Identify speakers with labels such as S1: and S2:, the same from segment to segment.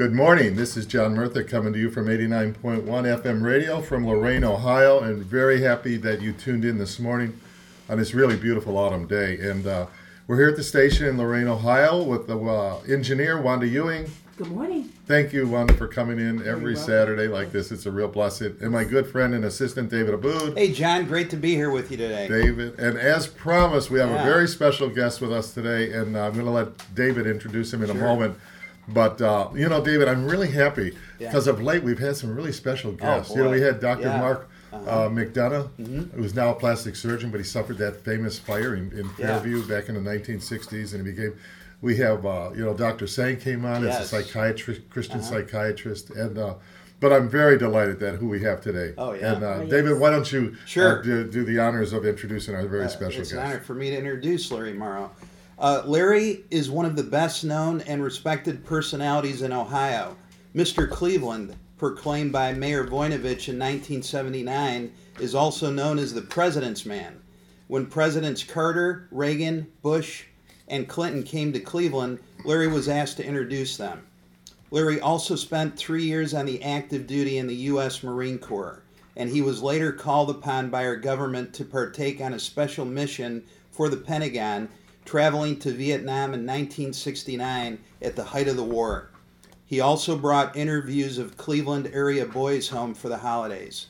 S1: Good morning. This is John Murtha coming to you from 89.1 FM radio from Lorain, Ohio, and very happy that you tuned in this morning on this really beautiful autumn day. And uh, we're here at the station in Lorain, Ohio with the uh, engineer, Wanda Ewing.
S2: Good morning.
S1: Thank you, Wanda, for coming in every. Saturday like this. It's a real blessing. And my good friend and assistant, David Aboud.
S3: Hey, John, great to be here with you today.
S1: David. And as promised, we have a very special guest with us today, and uh, I'm going to let David introduce him in a moment. But uh, you know, David, I'm really happy
S3: Yeah.
S1: because of late we've had some really special guests. you know, we had Dr.
S3: Yeah.
S1: Mark
S3: Uh-huh.
S1: uh, McDonough, who's now a plastic surgeon, but he suffered that famous fire in, in
S3: Yeah.
S1: Fairview back in the 1960s, and he became. We have, uh, you know, Dr. Sang came on as a
S3: Yes.
S1: psychiatrist, Christian
S3: Uh-huh.
S1: psychiatrist, and. Uh, but I'm very delighted that who we have today.
S3: Oh, yeah.
S1: And uh,
S2: Oh, yes.
S1: David, why don't you
S3: Sure.
S1: uh, do, do the honors of introducing our very
S3: Uh,
S1: special
S3: it's
S1: guest?
S3: an honor for me to introduce Larry Morrow. Uh, Larry is one of the best known and respected personalities in Ohio. Mr. Cleveland, proclaimed by Mayor Voinovich in 1979, is also known as the President's Man. When Presidents Carter, Reagan, Bush, and Clinton came to Cleveland, Larry was asked to introduce them. Larry also spent three years on the active duty in the U.S. Marine Corps, and he was later called upon by our government to partake on a special mission for the Pentagon, traveling to Vietnam in 1969 at the height of the war. He also brought interviews of Cleveland area boys home for the holidays.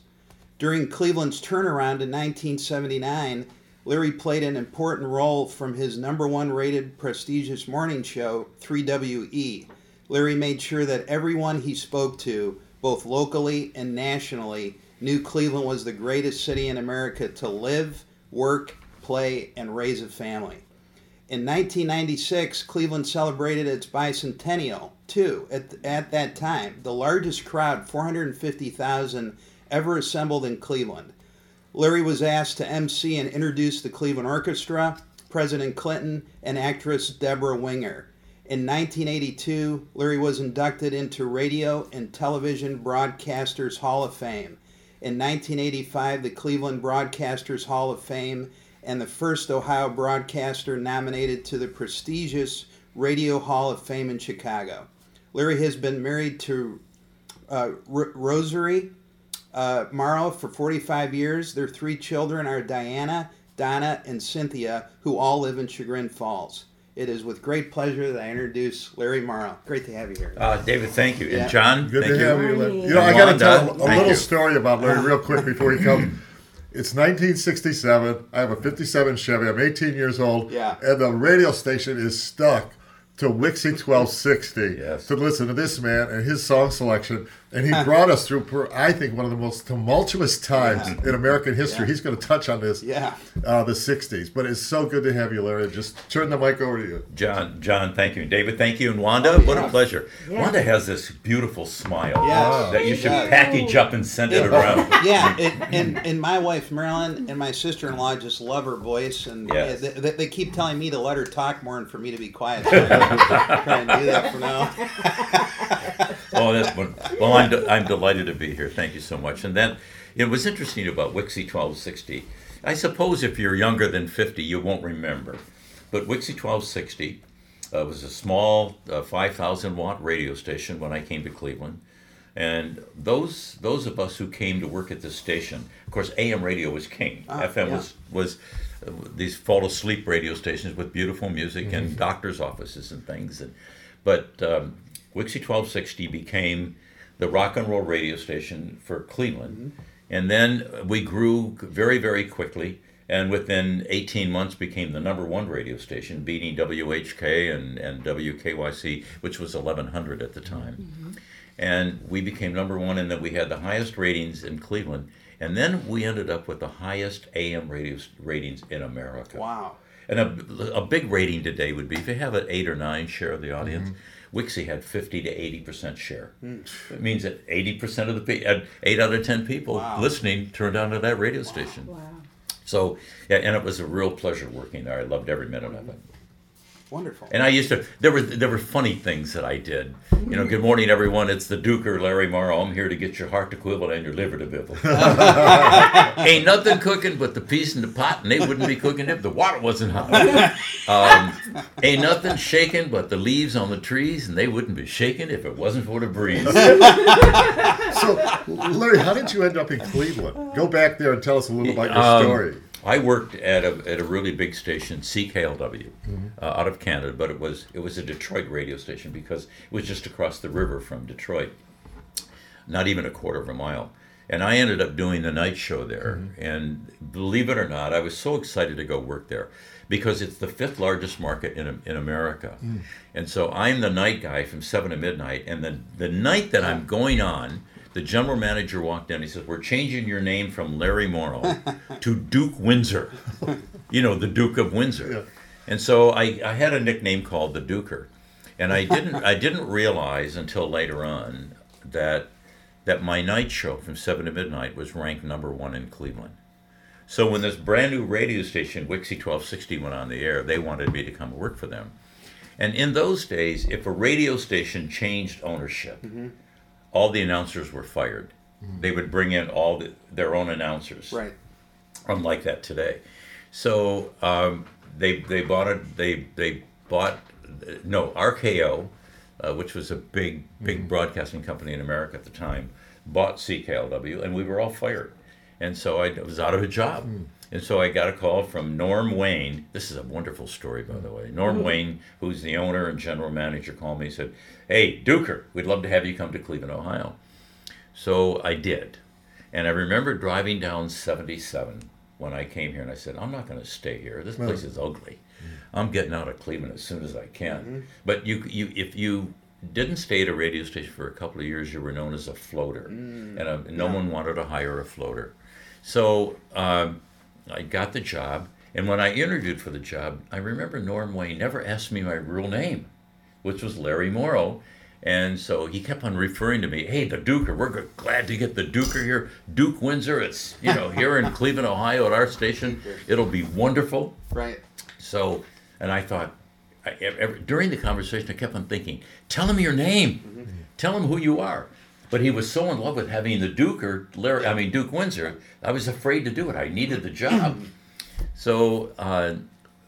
S3: During Cleveland's turnaround in 1979, Larry played an important role from his number one rated prestigious morning show, 3WE. Larry made sure that everyone he spoke to, both locally and nationally, knew Cleveland was the greatest city in America to live, work, play, and raise a family. In 1996, Cleveland celebrated its bicentennial, too. At, at that time, the largest crowd, 450,000, ever assembled in Cleveland. Larry was asked to MC and introduce the Cleveland Orchestra, President Clinton, and actress Debra Winger. In 1982, Larry was inducted into Radio and Television Broadcasters Hall of Fame. In 1985, the Cleveland Broadcasters Hall of Fame and the first Ohio broadcaster nominated to the prestigious Radio Hall of Fame in Chicago. Larry has been married to uh, R- Rosary uh, Morrow for 45 years. Their three children are Diana, Donna, and Cynthia, who all live in Chagrin Falls. It is with great pleasure that I introduce Larry Morrow. Great to have you here.
S4: Uh, David, thank you.
S3: Yeah.
S4: And John,
S1: Good
S4: thank
S1: to
S4: you.
S1: have you. You know, I got to tell a
S4: thank
S1: little
S4: you.
S1: story about Larry real quick before he comes. It's 1967. I have a 57 Chevy. I'm 18 years old.
S3: Yeah.
S1: And the radio station is stuck to Wixie 1260
S4: Yes.
S1: to listen to this man and his song selection. And he brought us through, I think, one of the most tumultuous times
S3: Yeah.
S1: in American history.
S3: Yeah.
S1: He's going to touch on this,
S3: Yeah.
S1: uh, the 60s. But it's so good to have you, Larry. Just turn the mic over to you.
S4: John, John, thank you. David, thank you. And Wanda,
S3: Oh,
S4: what a pleasure.
S2: Yeah.
S4: Wanda has this beautiful smile
S3: Yes.
S4: that you should
S3: Yes.
S4: package up and send it around.
S3: yeah, it, and and my wife Marilyn and my sister-in-law just love her voice, and
S4: Yes.
S3: they, they, they keep telling me to let her talk more and for me to be quiet. So I'm trying to do that for now.
S4: Oh, that's one. Well, I'm, de- I'm delighted to be here. Thank you so much. And then it was interesting about Wixie 1260. I suppose if you're younger than 50, you won't remember. But Wixie 1260 uh, was a small uh, 5,000 watt radio station when I came to Cleveland. And those those of us who came to work at this station, of course, AM radio was king.
S3: Ah,
S4: FM
S3: yeah.
S4: was was uh, these fall asleep radio stations with beautiful music and doctors' offices and things. And but um, Wixie 1260 became the rock and roll radio station for Cleveland, mm-hmm. and then we grew very very quickly. And within 18 months, became the number one radio station, beating WHK and, and WKYC, which was 1100 at the time. Mm-hmm. And we became number one and then we had the highest ratings in cleveland and then we ended up with the highest am radio ratings in america.
S3: Wow.
S4: and a, a big rating today would be if you have an 8 or 9 share of the audience mm-hmm. Wixie had 50 to 80 percent share. Hmm. It means that 80 percent of the people, uh, 8 out of 10 people
S3: Wow.
S4: listening turned on to that radio station.
S2: Wow.
S4: So, yeah, and it was a real pleasure working there. I loved every minute of it.
S3: Wonderful.
S4: And I used to. There were there were funny things that I did. You know, good morning everyone. It's the Duker, Larry Morrow. I'm here to get your heart to quiver and your liver to bibble. Ain't nothing cooking but the peas in the pot, and they wouldn't be cooking if the water wasn't hot. Um, ain't nothing shaking but the leaves on the trees, and they wouldn't be shaking if it wasn't for the breeze.
S1: So, Larry, how did you end up in Cleveland? Go back there and tell us a little about your
S4: Um,
S1: story.
S4: I worked at a, at a really big station, CKLW, mm-hmm. uh, out of Canada, but it was it was a Detroit radio station because it was just across the river from Detroit, not even a quarter of a mile. And I ended up doing the night show there. Mm-hmm. And believe it or not, I was so excited to go work there because it's the fifth largest market in, in America. Mm. And so I'm the night guy from 7 to midnight. And the, the night that I'm going on, the general manager walked in. He says, We're changing your name from Larry Morrow to Duke Windsor. You know, the Duke of Windsor.
S1: Yeah.
S4: And so I, I had a nickname called the Duker. And I didn't I didn't realize until later on that that my night show from seven to midnight was ranked number one in Cleveland. So when this brand new radio station, Wixie 1260, went on the air, they wanted me to come work for them. And in those days, if a radio station changed ownership, mm-hmm. All the announcers were fired. They would bring in all the, their own announcers
S3: right.
S4: unlike that today. So um, they they bought it. They they bought no RKO, uh, which was a big big broadcasting company in America at the time, bought CKLW, and we were all fired. And so I was out of a job. And so I got a call from Norm Wain. This is a wonderful story, by the way. Norm Wain, who's the owner and general manager, called me and said, Hey, Duker, we'd love to have you come to Cleveland, Ohio. So I did. And I remember driving down 77 when I came here and I said, I'm not going to stay here. This place is ugly. I'm getting out of Cleveland as soon as I can. But you, you, if you didn't stay at a radio station for a couple of years, you were known as a floater. And uh no one wanted to hire a floater. So um, I got the job. And when I interviewed for the job, I remember Norm Wain never asked me my real name, which was Larry Morrow. And so he kept on referring to me, hey, the Duker, we're glad to get the Duker here. Duke Windsor, it's, you know, here in Cleveland, Ohio at our station. It'll be wonderful.
S3: Right.
S4: So, and I thought, I, ev- ev- during the conversation, I kept on thinking, tell him your name, mm-hmm. tell him who you are. But he was so in love with having the Duker, Larry, I mean Duke Windsor, I was afraid to do it. I needed the job. so uh,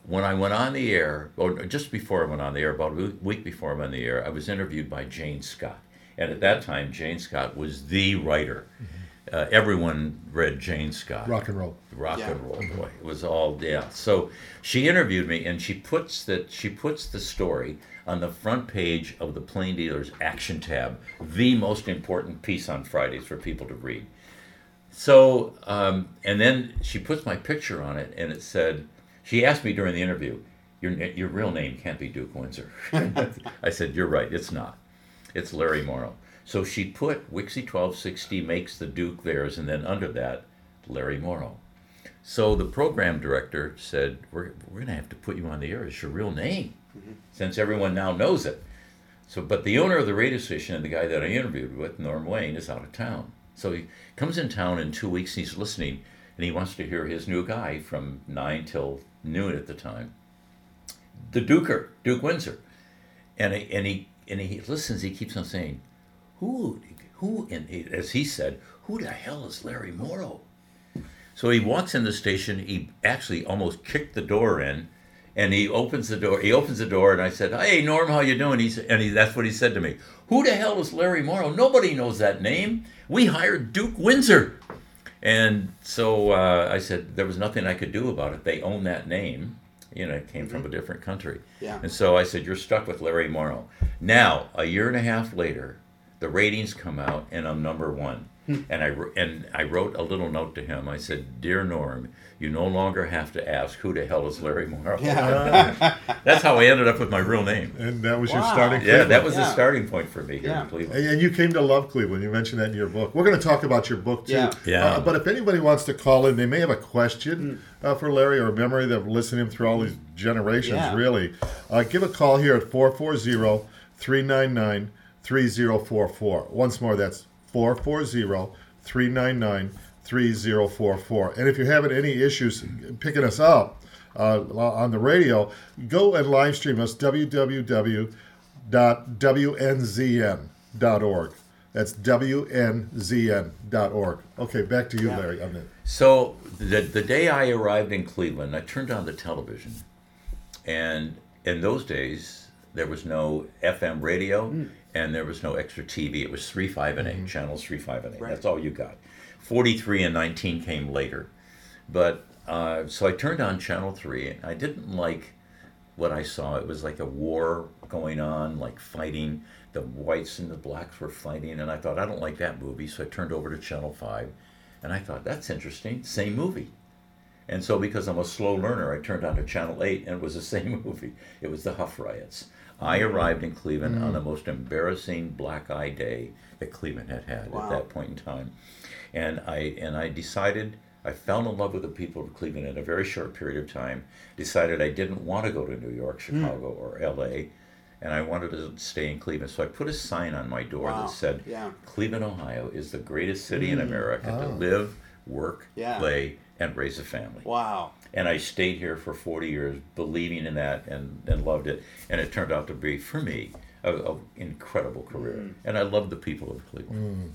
S4: when I went on the air, or just before I went on the air, about a week before I went on the air, I was interviewed by Jane Scott. And at that time, Jane Scott was the writer. Uh, everyone read Jane Scott.
S1: Rock and roll.
S4: rock
S3: Yeah.
S4: and roll boy it was all yeah. So she interviewed me and she puts that she puts the story on the front page of the plain dealers action tab the most important piece on fridays for people to read. So um, and then she puts my picture on it and it said she asked me during the interview your, your real name can't be duke windsor. I said you're right it's not. It's larry morrow so she put wixie 1260 makes the duke theirs and then under that larry morrow so the program director said, "We're we're going to have to put you on the air as your real name, mm-hmm. since everyone now knows it." So, but the owner of the radio station and the guy that I interviewed with, Norm Wain, is out of town. So he comes in town in two weeks. And he's listening, and he wants to hear his new guy from nine till noon at the time, the Duker, Duke Windsor, and he, and he and he listens. He keeps on saying, "Who, who?" And he, as he said, "Who the hell is Larry Morrow?" So he walks in the station. He actually almost kicked the door in, and he opens the door. He opens the door, and I said, "Hey, Norm, how you doing?" He's and he, that's what he said to me. Who the hell is Larry Morrow? Nobody knows that name. We hired Duke Windsor, and so uh, I said there was nothing I could do about it. They own that name. You know, it came from a different country.
S3: Yeah.
S4: And so I said, "You're stuck with Larry Morrow." Now, a year and a half later, the ratings come out, and I'm number one. and I and I wrote a little note to him. I said, "Dear Norm, you no longer have to ask who the hell is Larry Morrow."
S3: Yeah.
S4: That's how I ended up with my real name.
S1: And that was your
S3: Wow.
S1: starting.
S4: Yeah, that
S1: Cleveland.
S4: was the starting point for me here
S3: Yeah.
S4: in Cleveland.
S1: And and you came to love Cleveland. You mentioned that in your book. We're going to talk about your book too.
S3: Yeah.
S4: Yeah.
S1: Uh, but if anybody wants to call in, they may have a question uh, for Larry or a memory that listened to him through all these generations,
S3: Yeah.
S1: really. Uh, give a call here at 440 399 3044. Once more, that's 440 399 3044. And if you're having any issues picking us up, uh, on the radio, go and live stream us www.wnzn.org. That's WNZN.org. Okay, back to you,
S3: Yeah.
S1: Larry. On that.
S4: So the, the day I arrived in Cleveland, I turned on the television, and in those days there was no FM radio
S3: Hmm.
S4: And there was no extra TV. It was three, five, and eight channels, three, five, and eight.
S3: Right.
S4: That's all you got. Forty-three and nineteen came later, but uh, so I turned on channel three. and I didn't like what I saw. It was like a war going on, like fighting. The whites and the blacks were fighting, and I thought I don't like that movie. So I turned over to channel five, and I thought that's interesting. Same movie. And so, because I'm a slow learner, I turned on to Channel 8 and it was the same movie. It was the Hough Riots. I arrived in Cleveland on hmm. the most embarrassing black eye day that Cleveland had had
S3: Wow.
S4: at that point in time. And I, and I decided, I fell in love with the people of Cleveland in a very short period of time. Decided I didn't want to go to New York, hmm. Chicago, or LA, and I wanted to stay in Cleveland. So I put a sign on my door
S3: Wow.
S4: that said,
S3: Yeah.
S4: Cleveland, Ohio is the greatest city in hmm. America to
S1: Oh.
S4: live, work,
S3: Yeah.
S4: play, and raise a family.
S3: Wow.
S4: And I stayed here for 40 years, believing in that and, and loved it. And it turned out to be, for me, a, a incredible career.
S3: Mm.
S4: And I love the people of Cleveland.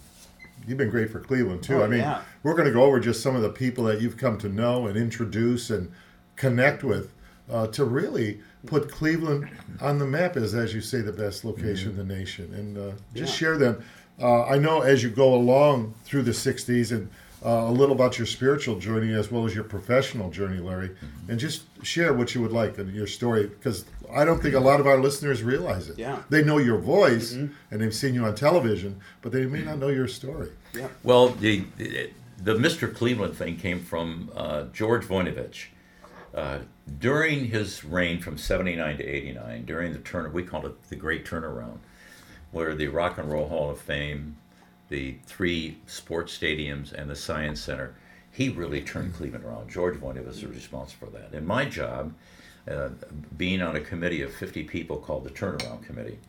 S1: You've been great for Cleveland too.
S3: Oh,
S1: I mean,
S3: yeah.
S1: we're going to go over just some of the people that you've come to know and introduce and connect with uh, to really put Cleveland on the map as, as you say, the best location in the nation. And uh, just
S3: Yeah.
S1: share them. Uh, I know as you go along through the '60s and uh, a little about your spiritual journey as well as your professional journey, Larry,
S3: Mm-hmm.
S1: and just share what you would like in your story because I don't think a lot of our listeners realize it.
S3: Yeah. Mm-hmm.
S1: They know your voice and they've seen you on television, but they may not know your story.
S3: Yeah.
S4: Well, the, the, the Mr. Cleveland thing came from uh, George Voinovich. Uh, during his reign from 79 to 89, during the turn, we called it the Great Turnaround, where the Rock and Roll Hall of Fame, the three sports stadiums, and the Science Center, he really turned Cleveland around. George Voinovich was responsible for that. And my job, uh, being on a committee of 50 people called the Turnaround Committee,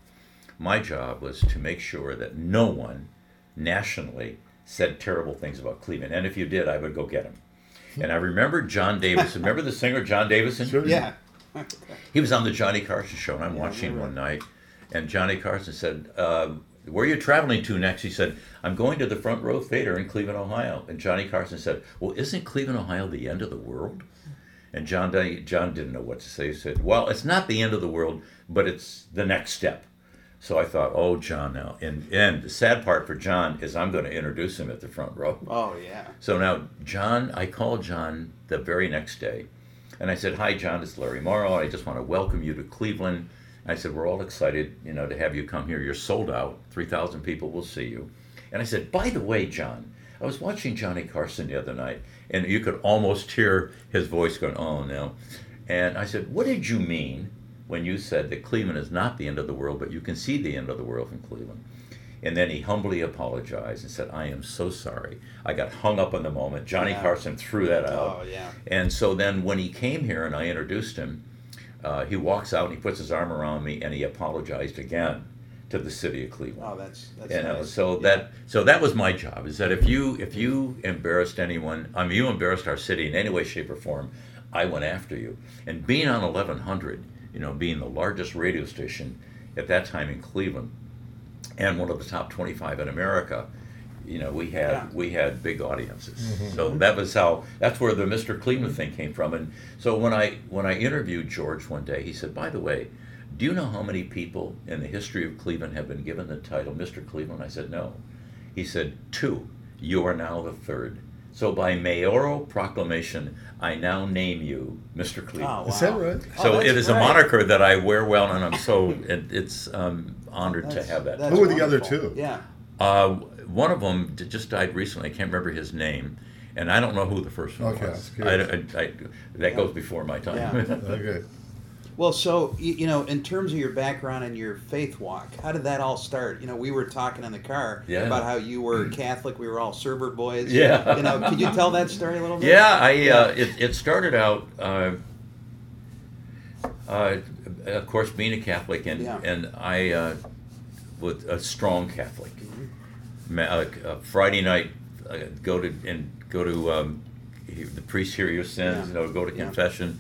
S4: my job was to make sure that no one nationally said terrible things about Cleveland. And if you did, I would go get him. And I remember John Davidson. Remember the singer John Davidson?
S1: Sure.
S3: Yeah.
S4: He was on the Johnny Carson show, and I'm watching one night, and Johnny Carson said, uh, "Where are you traveling to next?" He said, "I'm going to the Front Row Theater in Cleveland, Ohio." And Johnny Carson said, "Well, isn't Cleveland, Ohio, the end of the world?" And John John didn't know what to say. He said, "Well, it's not the end of the world, but it's the next step." So I thought, "Oh, John, now." And and the sad part for John is I'm going to introduce him at the front row.
S3: Oh yeah.
S4: So now, John, I called John the very next day, and I said, "Hi, John. It's Larry Morrow. I just want to welcome you to Cleveland." I said, "We're all excited, you know, to have you come here. You're sold out. Three thousand people will see you." And I said, "By the way, John, I was watching Johnny Carson the other night, and you could almost hear his voice going, "Oh no." And I said, "What did you mean when you said that Cleveland is not the end of the world, but you can see the end of the world from Cleveland?" And then he humbly apologized and said, I am so sorry. I got hung up on the moment. Johnny
S3: Yeah.
S4: Carson threw that out.
S3: Oh yeah.
S4: And so then when he came here and I introduced him, uh, he walks out and he puts his arm around me and he apologized again to the city of Cleveland.
S3: Oh, that's that's
S4: You know,
S3: nice.
S4: so
S3: Yeah.
S4: that so that was my job. Is that if you if you embarrassed anyone, I mean, you embarrassed our city in any way, shape, or form, I went after you. And being on 1100, you know, being the largest radio station at that time in Cleveland, and one of the top 25 in America, you know, we had
S3: Yeah.
S4: we had big audiences. So that was how that's where the Mr. Cleveland thing came from. And so when I when I interviewed George one day, he said, "By the way, do you know how many people in the history of Cleveland have been given the title Mr. Cleveland?" I said, "No." He said, two. You are now the third. So by mayoral proclamation, I now name you Mr. Cleveland.
S3: Oh, wow.
S1: Is that right?
S3: Oh,
S4: So
S3: that's
S4: it is a moniker that I wear well, and I'm so it, it's um, honored to have that.
S1: Who were the other two?
S3: Yeah.
S4: Uh, one of them just died recently. I can't remember his name, and I don't know who the first one
S1: Okay,
S4: was.
S1: was
S4: I. I- I- that goes before my time.
S3: Yeah.
S1: Okay.
S3: Well, so you, you know, in terms of your background and your faith walk, how did that all start? You know, we were talking in the car
S4: Yeah.
S3: about how you were Catholic. We were all server boys.
S4: Yeah.
S3: You know, could you tell that story a little bit?
S4: Yeah, I uh, it, it started out, uh, uh, of course, being a Catholic, and
S3: Yeah.
S4: and I uh, was a strong Catholic. Ma- uh, Friday night, uh, go to and go to um, the priest hear your sins.
S3: Yeah.
S4: You know, go to
S3: Yeah.
S4: confession,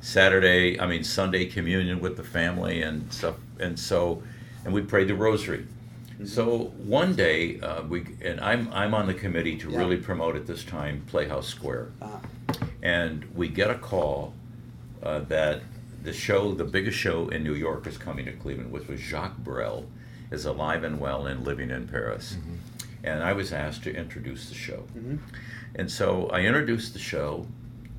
S4: Saturday, I mean Sunday communion with the family and stuff, and so, and we prayed the rosary. So one day, uh, we and I'm I'm on the committee to
S3: Yeah.
S4: really promote at this time Playhouse Square,
S3: Uh,
S4: and we get a call uh, that the show, the biggest show in New York, is coming to Cleveland, which was Jacques Brel, is alive and well and living in Paris, mm-hmm. and I was asked to introduce the show, mm-hmm. and so I introduced the show,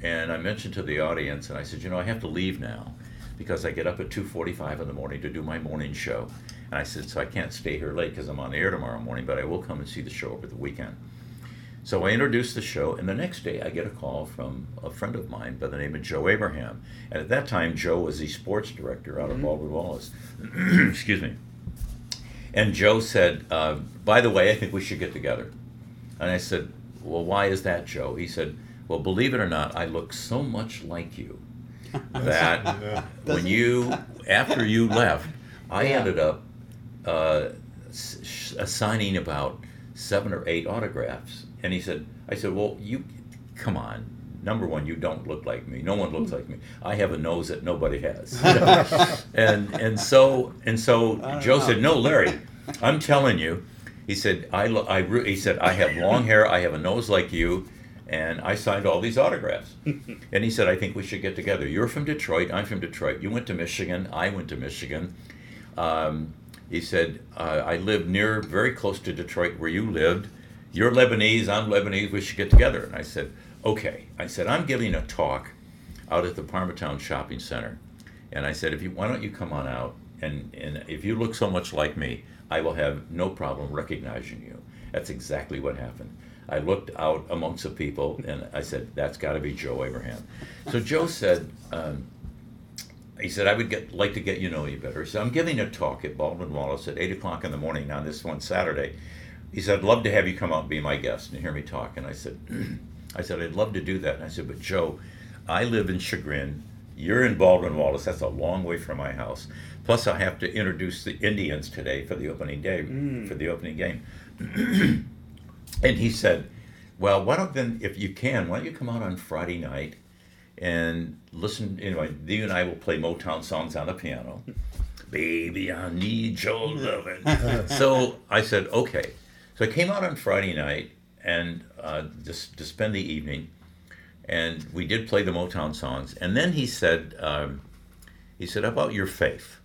S4: and I mentioned to the audience, and I said, you know, I have to leave now because I get up at 2:45 in the morning to do my morning show. And I said, so I can't stay here late because I'm on the air tomorrow morning, but I will come and see the show over the weekend. So I introduced the show, and the next day I get a call from a friend of mine by the name of Joe Abraham. And at that time, Joe was the sports director out of mm-hmm. Baldwin Wallace. Excuse me. And Joe said, uh, by the way, I think we should get together. And I said, well, why is that, Joe? He said, well, believe it or not, I look so much like you that
S1: Yeah.
S4: when you, after you left, I
S3: Yeah.
S4: ended up uh, s- assigning about seven or eight autographs. And he said, I said, well, you, come on. Number one, you don't look like me. No one looks like me. I have a nose that nobody has. and and so and so Joe
S3: know.
S4: said, no, Larry, I'm telling you. He said, I, lo- I re-, he said, I have long hair. I have a nose like you. And I signed all these autographs. and he said, I think we should get together. You're from Detroit. I'm from Detroit. You went to Michigan. I went to Michigan. Um, he said, uh, I live near, very close to Detroit where you lived. You're Lebanese. I'm Lebanese. We should get together. And I said, okay. I said, I'm giving a talk out at the Parmatown Shopping Center. And I said, if you, why don't you come on out? And, and if you look so much like me, I will have no problem recognizing you. That's exactly what happened. I looked out amongst the people and I said, that's got to be Joe Abraham. So Joe said, um, he said, I would get, like to get you know you better. So I'm giving a talk at Baldwin Wallace at 8 o'clock in the morning on this one Saturday. He said, I'd love to have you come out and be my guest and hear me talk. And I said, I said, I'd love to do that. And I said, but Joe, I live in Chagrin. You're in Baldwin Wallace. That's a long way from my house. Plus, I have to introduce the Indians today for the opening day, mm. for the opening game. and he said, well, why don't then, if you can, why don't you come out on Friday night and listen, you know, you and I will play Motown songs on the piano. Baby, I need your loving. so I said, okay. So I came out on Friday night and uh, just to spend the evening, and we did play the Motown songs. And then he said, um, he said, about your faith?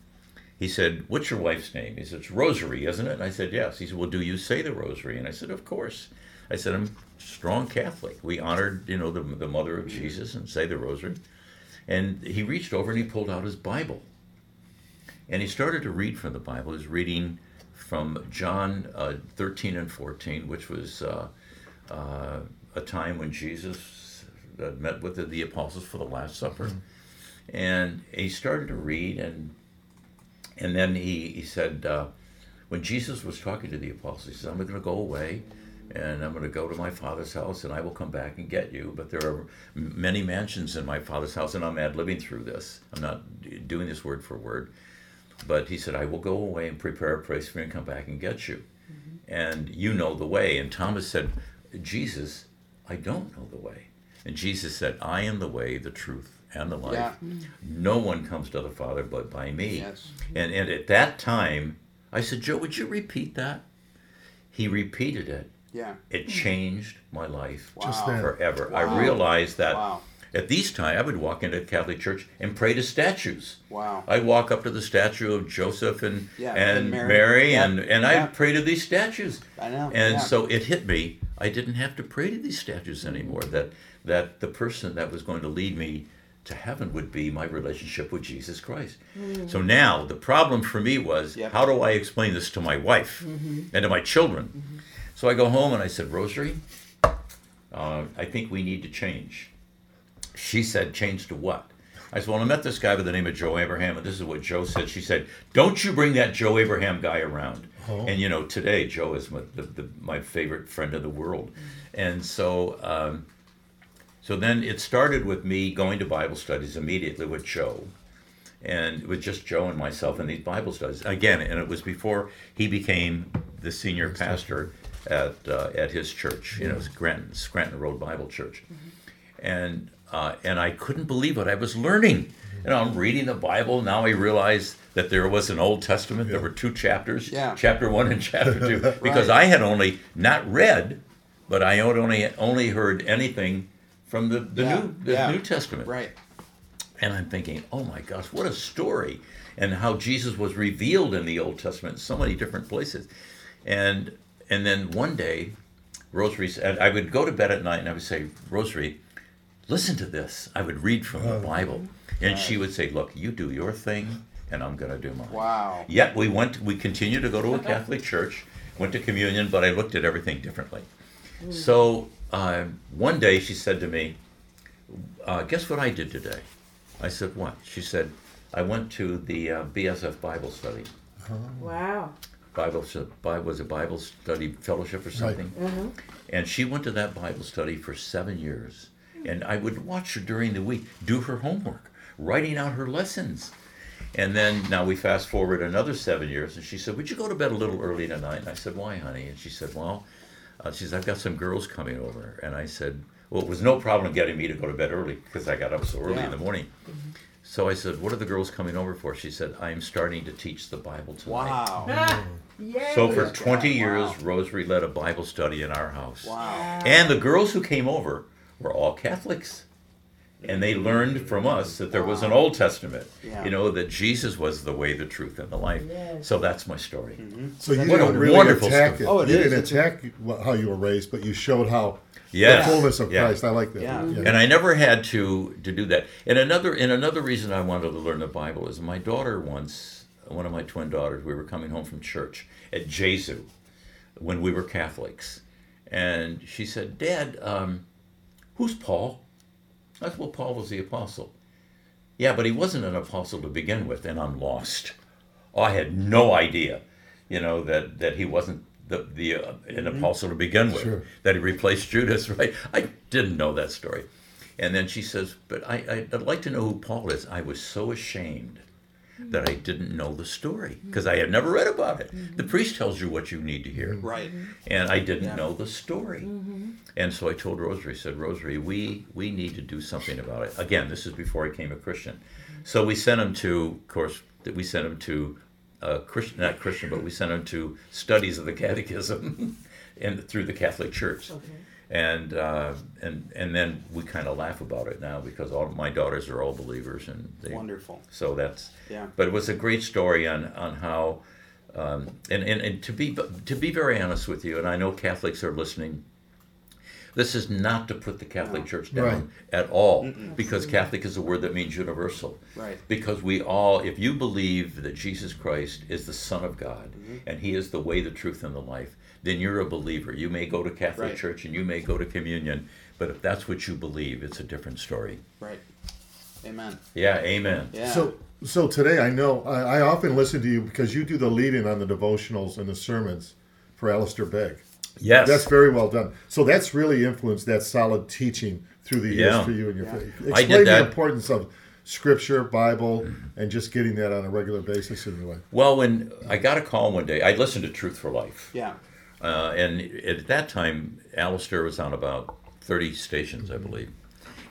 S4: He said, what's your wife's name? He said, it's Rosary, isn't it? And I said, yes. He said, well, do you say the Rosary? And I said, of course. I said, I'm strong Catholic. We honored, you know, the, the mother of Jesus and say the Rosary. And he reached over and he pulled out his Bible. And he started to read from the Bible. He was reading from John uh, 13 and 14, which was uh, uh, a time when Jesus met with the, the apostles for the Last Supper. And he started to read, and and then he, he said, uh, when Jesus was talking to the apostles, he said, I'm going to go away and I'm going to go to my father's house and I will come back and get you. But there are many mansions in my father's house, and I'm ad living through this. I'm not doing this word for word. But he said, I will go away and prepare a place for you and come back and get you. And you know the way. And Thomas said, Jesus, I don't know the way. And Jesus said, I am the way, the truth, and the life.
S3: Yeah.
S4: No one comes to the Father but by me.
S3: Yes.
S4: And, and at that time, I said, Joe, would you repeat that? He repeated it.
S3: Yeah.
S4: It changed my life
S1: Just
S3: Wow.
S4: forever.
S3: Wow.
S4: I realized that
S3: Wow.
S4: at these times, I would walk into a Catholic Church and pray to statues.
S3: Wow.
S4: I'd walk up to the statue of Joseph and
S3: Yeah,
S4: and,
S3: and
S4: Mary,
S3: Mary. Yeah,
S4: and and
S3: yeah.
S4: I'd pray to these statues.
S3: I know.
S4: And
S3: yeah.
S4: so it hit me. I didn't have to pray to these statues anymore. That that the person that was going to lead me to heaven would be my relationship with Jesus Christ. Mm. So now the problem for me was
S3: Yep.
S4: how do I explain this to my wife mm-hmm. and to my children? Mm-hmm. So I go home and I said, Rosary, uh, I think we need to change. She said, change to what? I said, well, I met this guy by the name of Joe Abraham, and this is what Joe said. She said, don't you bring that Joe Abraham guy around. And, you know, today, Joe is my, the, the, my favorite friend in the world. And so, um, so then it started with me going to Bible studies immediately with Joe. And with just Joe and myself in these Bible studies. Again, and it was before he became the senior pastor at, uh, at his church, you know, Scranton, Scranton Road Bible Church. And uh, and I couldn't believe what I was learning. You know, I'm reading the Bible now. I realize that there was an Old Testament. There were two chapters,
S3: Yeah.
S4: chapter one and chapter two, because I had only not read, but I had only only heard anything from the, the
S3: Yeah,
S4: new the
S3: yeah.
S4: New Testament.
S3: Right.
S4: And I'm thinking, oh my gosh, what a story. And how Jesus was revealed in the Old Testament in so many different places. And and then one day, Rosary said, I would go to bed at night and I would say, Rosary, listen to this. I would read from the oh. Bible. And she would say, Look, you do your thing and I'm gonna do mine.
S3: Wow.
S4: Yet we went we continued to go to a Catholic church, went to communion, but I looked at everything differently. So uh, one day she said to me, uh, "Guess what I did today?" I said, "What?" She said, "I went to the uh, BSF Bible study.
S2: Wow.
S4: Bible was a Bible study fellowship or something." And she went to that Bible study for seven years, and I would watch her during the week do her homework, writing out her lessons. And then now we fast forward another seven years, and she said, "Would you go to bed a little early tonight?" And I said, "Why, honey?" And she said, "Well." Uh, she says, I've got some girls coming over. And I said, Well, it was no problem getting me to go to bed early because I got up so early
S3: Yeah.
S4: in the morning. So I said, What are the girls coming over for? She said, I am starting to teach the Bible tonight.
S3: Wow.
S2: Ah, yay.
S4: So for 20
S3: God.
S4: years,
S3: Wow.
S4: Rosary led a Bible study in our house.
S3: Wow.
S4: And the girls who came over were all Catholics. And they learned from us that there was an Old Testament,
S3: Yeah.
S4: you know, that Jesus was the way, the truth, and the life.
S2: Yes.
S4: So that's my story.
S1: So you
S4: What a
S1: didn't really
S4: wonderful
S1: attack
S4: story.
S1: it.
S3: Oh, it
S1: you
S3: is.
S1: didn't attack how you were raised, but you showed how
S4: Yes.
S1: the fullness of
S4: Yeah.
S1: Christ. I like that.
S3: Yeah.
S4: and I never had to to do that. And another and another reason I wanted to learn the Bible is my daughter once, one of my twin daughters, we were coming home from church at Gesu when we were Catholics, and she said, "Dad, um, who's Paul?" I said, "Well, Paul was the apostle." Yeah, but he wasn't an apostle to begin with, and I'm lost. Oh, I had no idea, you know, that that he wasn't the the uh, an apostle to begin with.
S1: Sure.
S4: That he replaced Judas, right? I didn't know that story. And then she says, "But I, I'd like to know who Paul is." I was so ashamed that I didn't know the story because I had never read about it. The mm-hmm. priest tells you what you need to hear, mm-hmm.
S3: Right.
S4: and I didn't
S3: Yeah.
S4: know the story. Mm-hmm. And so I told Rosary, said, Rosary, we we need to do something about it. Again, this is before I became a Christian. So we sent him to, of course, that we sent him to uh, Christian, not Christian, but we sent him to studies of the Catechism, and through the Catholic Church. And uh, and and then we kind of laugh about it now because all my daughters are all believers and they,
S3: Wonderful.
S4: so that's
S3: Yeah.
S4: but it was a great story on on how um, and, and and to be to be very honest with you and I know Catholics are listening this is not to put the Catholic Church down
S1: Right.
S4: at all because Catholic is a word that means universal
S3: Right.
S4: because we all if you believe that Jesus Christ is the son of God
S3: Mm-hmm.
S4: and he is the way the truth and the life then you're a believer you may go to Catholic
S3: Right.
S4: church and you may go to communion but if that's what you believe it's a different story
S3: Right. Amen.
S4: yeah amen
S3: Yeah.
S1: So, so today I know I, I often listen to you because you do the lead-in on the devotionals and the sermons for Alistair Begg.
S4: yes
S1: That's very well done. So that's really influenced that solid teaching through the years
S4: Yeah.
S1: for you and your
S3: Yeah.
S1: faith.
S4: I
S1: Explain
S4: did
S1: the
S4: that.
S1: importance of Scripture, Bible, and just getting that on a regular basis in your life.
S4: Well, when I got a call one day, I listened to Truth for Life.
S3: yeah.
S4: Uh, and at that time, Alistair was on about 30 stations, I believe.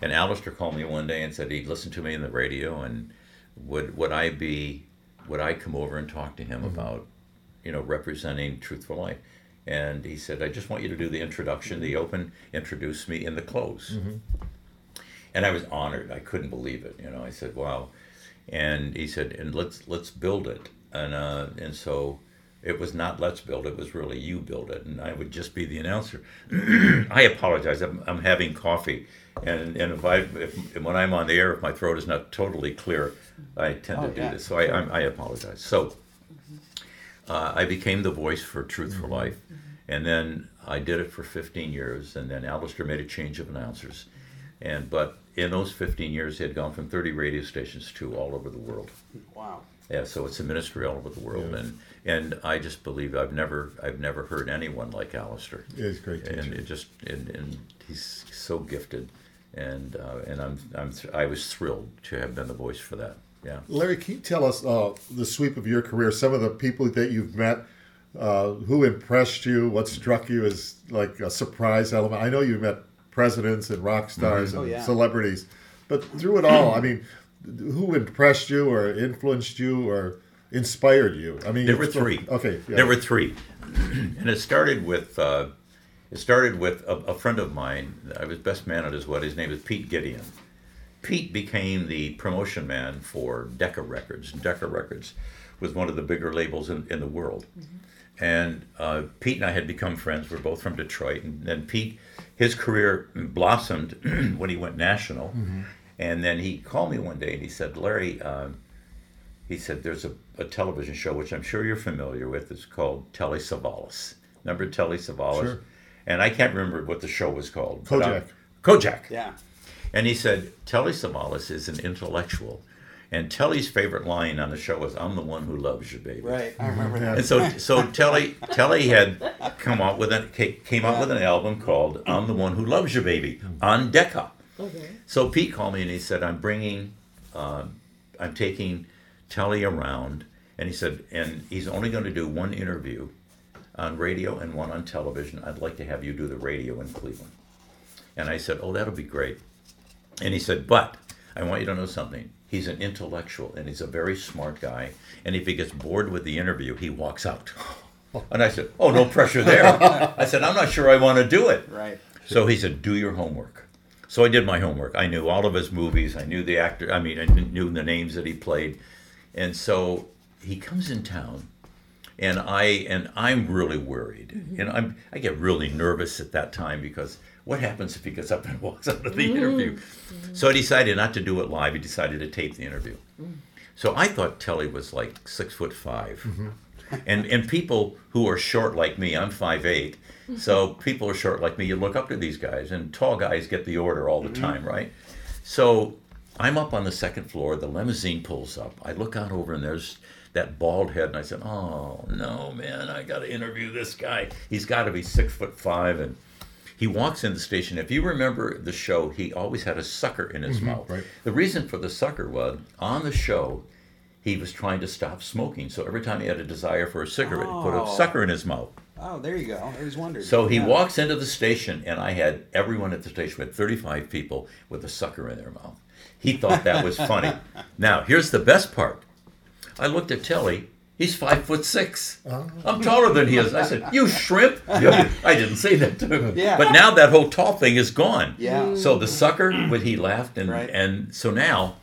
S4: And Alistair called me one day and said he'd listened to me in the radio and would, would I be, would I come over and talk to him about, you know, representing Truth for Life? And he said, I just want you to do the introduction, the open, introduce me, in the close. And I was honored. I couldn't believe it. You know, I said, "Wow!" And he said, "And let's let's build it." And uh, and so it was not let's build. It was really you build it, and I would just be the announcer. I apologize. I'm, I'm having coffee, and and if I if when I'm on the air, if my throat is not totally clear, I tend
S3: Oh,
S4: to do
S3: yeah,
S4: this. So I I'm, I apologize. So uh, I became the voice for Truth for Life, and then I did it for 15 years, and then Alistair made a change of announcers, and but in those 15 years, he had gone from 30 radio stations to all over the world.
S3: Wow.
S4: Yeah, so it's a ministry all over the world, and and I just believe I've never I've never heard anyone like Alistair,
S1: It's great teaching.
S4: and it just and, and he's so gifted, and uh, and I'm I'm th- I was thrilled to have been the voice for that. Yeah.
S1: Larry, can you tell us uh, the sweep of your career? Some of the people that you've met, uh, who impressed you? What struck you as like a surprise element? I know you met presidents and rock stars
S3: Oh,
S1: and
S3: yeah.
S1: celebrities. But through it all, I mean, who impressed you or influenced you or inspired you? I mean,
S4: There were
S1: it's-
S4: three.
S1: Okay, yeah.
S4: There were three, and it started with uh, it started with a, a friend of mine. I was best man at his wedding. His name is Pete Gideon. Pete became the promotion man for Decca Records. Decca Records was one of the bigger labels in, in the world. And uh, Pete and I had become friends. We're both from Detroit. And then Pete, his career blossomed when he went national. And then he called me one day and he said, Larry, um, he said, there's a, a television show, which I'm sure you're familiar with. It's called Telly Savalas. Remember Telly Savalas?
S1: Sure.
S4: And I can't remember what the show was called.
S1: Kojak.
S4: Kojak.
S3: Yeah.
S4: And he said, Telly Savalas is an intellectual. And Telly's favorite line on the show was, I'm the one who loves you, baby.
S3: Right. I remember that.
S4: And so, so Telly, Telly had come out with an came out with an album called "I'm the One Who Loves You, Baby" on Decca.
S2: Okay.
S4: So Pete called me and he said, "I'm bringing, um, I'm taking Telly around," and he said, "and he's only going to do one interview on radio and one on television. I'd like to have you do the radio in Cleveland." And I said, "Oh, that'll be great." And he said, "But I want you to know something. He's an intellectual and he's a very smart guy. And if he gets bored with the interview, he walks out." And I said, "Oh, no pressure there." I said, "I'm not sure I want to do it."
S3: Right.
S4: So he said, "Do your homework." So I did my homework. I knew all of his movies. I knew the actor. I mean, I knew the names that he played. And so he comes in town, and I and I'm really worried. Mm-hmm. And I'm I get really nervous at that time because what happens if he gets up and walks out of the mm-hmm. interview? Mm-hmm. So I decided not to do it live. He decided to tape the interview. Mm. So I thought Telly was like six foot 5 and and people who are short like me, I'm five eight. So people are short like me. You look up to these guys, and tall guys get the order all the time, right? So I'm up on the second floor. The limousine pulls up. I look out over, and there's that bald head, and I said, "Oh no, man! I got to interview this guy. He's got to be six foot five, and." He walks in the station. If you remember the show, he always had a sucker in his mm-hmm, mouth.
S1: right.
S4: The reason for the sucker was on the show, he was trying to stop smoking. So every time he had a desire for a cigarette, he put a
S3: Oh.
S4: sucker in his mouth.
S3: Oh, there you go. I always wondered.
S4: So he
S3: Yeah.
S4: walks into the station, and I had everyone at the station, we had 35 people with a sucker in their mouth. He thought that was funny. now, here's the best part. I looked at Telly. He's five foot six. I'm taller than he is. I said, "You shrimp!" Yeah, I didn't say that to him.
S3: Yeah.
S4: But now that whole tall thing is gone.
S3: Yeah.
S4: So the sucker, but he laughed, and
S3: Right.
S4: and so now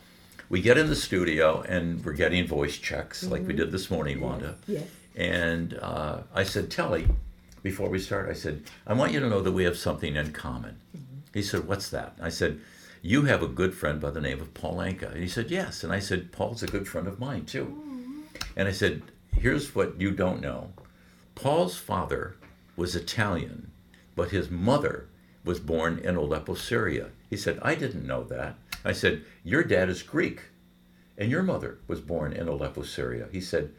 S4: we get in the studio and we're getting voice checks like we did this morning, Wanda.
S2: Yes.
S4: And uh, I said, Telly, before we start, I said, I want you to know that we have something in common. He said, What's that? I said, You have a good friend by the name of Paul Anka. And he said, Yes. And I said, Paul's a good friend of mine, too. Mm-hmm. And I said, Here's what you don't know Paul's father was Italian, but his mother was born in Aleppo, Syria. He said, I didn't know that. I said, Your dad is Greek, and your mother was born in Aleppo, Syria. He said,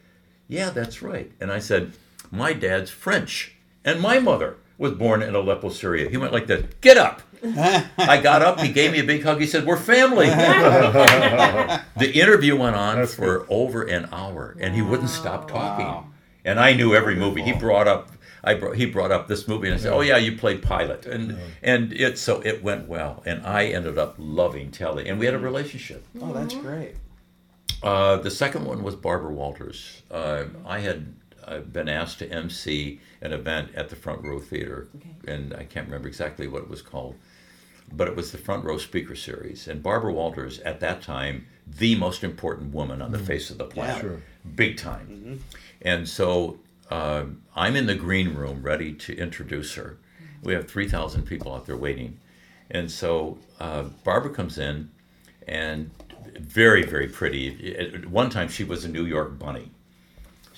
S4: Yeah, that's right. And I said, My dad's French, and my mother was born in Aleppo, Syria. He went like this Get up. I got up. He gave me a big hug. He said, "We're family." the interview went on
S1: That's
S4: for over an hour, and he wouldn't stop talking.
S3: Wow.
S4: And I knew every movie. He brought up. I brought, he brought up this movie, and I said, "Oh yeah, you played Pilate," and and it so it went well, and I ended up loving Telly, and we had a relationship.
S3: Oh, that's great.
S4: Uh, the second one was Barbara Walters. Uh, I had uh, been asked to MC an event at the Front Row Theater,
S2: Okay.
S4: and I can't remember exactly what it was called, but it was the Front Row Speaker Series. And Barbara Walters, at that time, the most important woman on the face of the planet,
S1: Sure.
S4: big time. And so uh, I'm in the green room ready to introduce her. We have 3,000 people out there waiting. And so uh, Barbara comes in and very, very pretty. At one time, she was a New York bunny.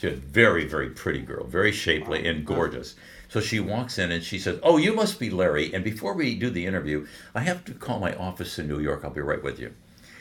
S4: A very, very pretty girl, very shapely and gorgeous. So she walks in and she says, Oh, you must be Larry. And before we do the interview, I have to call my office in New York. I'll be right with you.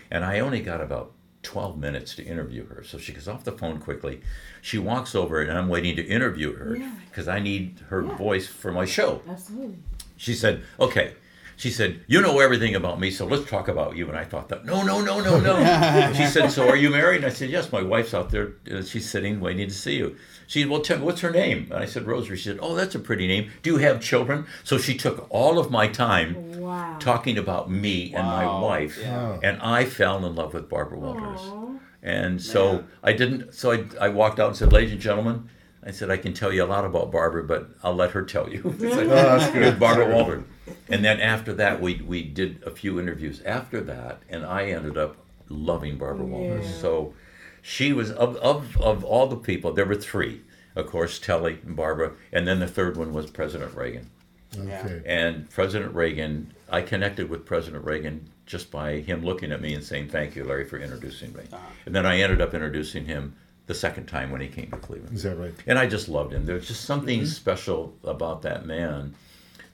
S4: And I only got about 12 minutes to interview her. So she gets off the phone quickly. She walks over and I'm waiting to interview her
S2: Yeah.
S4: because I need her
S2: Yeah.
S4: voice for my show.
S2: Absolutely.
S4: She said, "Okay, she said, "You know everything about me, so let's talk about you." And I thought that, no, no, no, no, no. she said, "So are you married?" And I said, "Yes, my wife's out there. Uh, she's sitting, waiting to see you." She said, "Well, tell me, what's her name?" And I said, "Rosary." She said, "Oh, that's a pretty name. Do you have children?" So she took all of my time
S2: Wow.
S4: talking about me and my wife,
S3: Yeah.
S4: and I fell in love with Barbara Walters.
S2: Aw.
S4: And so
S3: Man.
S4: I didn't. So I, I walked out and said, "Ladies and gentlemen," I said, "I can tell you a lot about Barbara, but I'll let her tell you." It's like,
S1: Oh, that's good.
S4: with Barbara Walters. And then after that, we we did a few interviews after that, and I ended up loving Barbara Walters.
S2: Yeah.
S4: So she was of, of of all the people. There were three, of course, Telly and Barbara, and then the third one was President Reagan.
S1: Okay.
S4: And President Reagan, I connected with President Reagan just by him looking at me and saying, Thank you, Larry, for introducing me. Uh-huh. And then I ended up introducing him the second time when he came to Cleveland.
S1: Is that right?
S4: And I just loved him. There's just something special about that man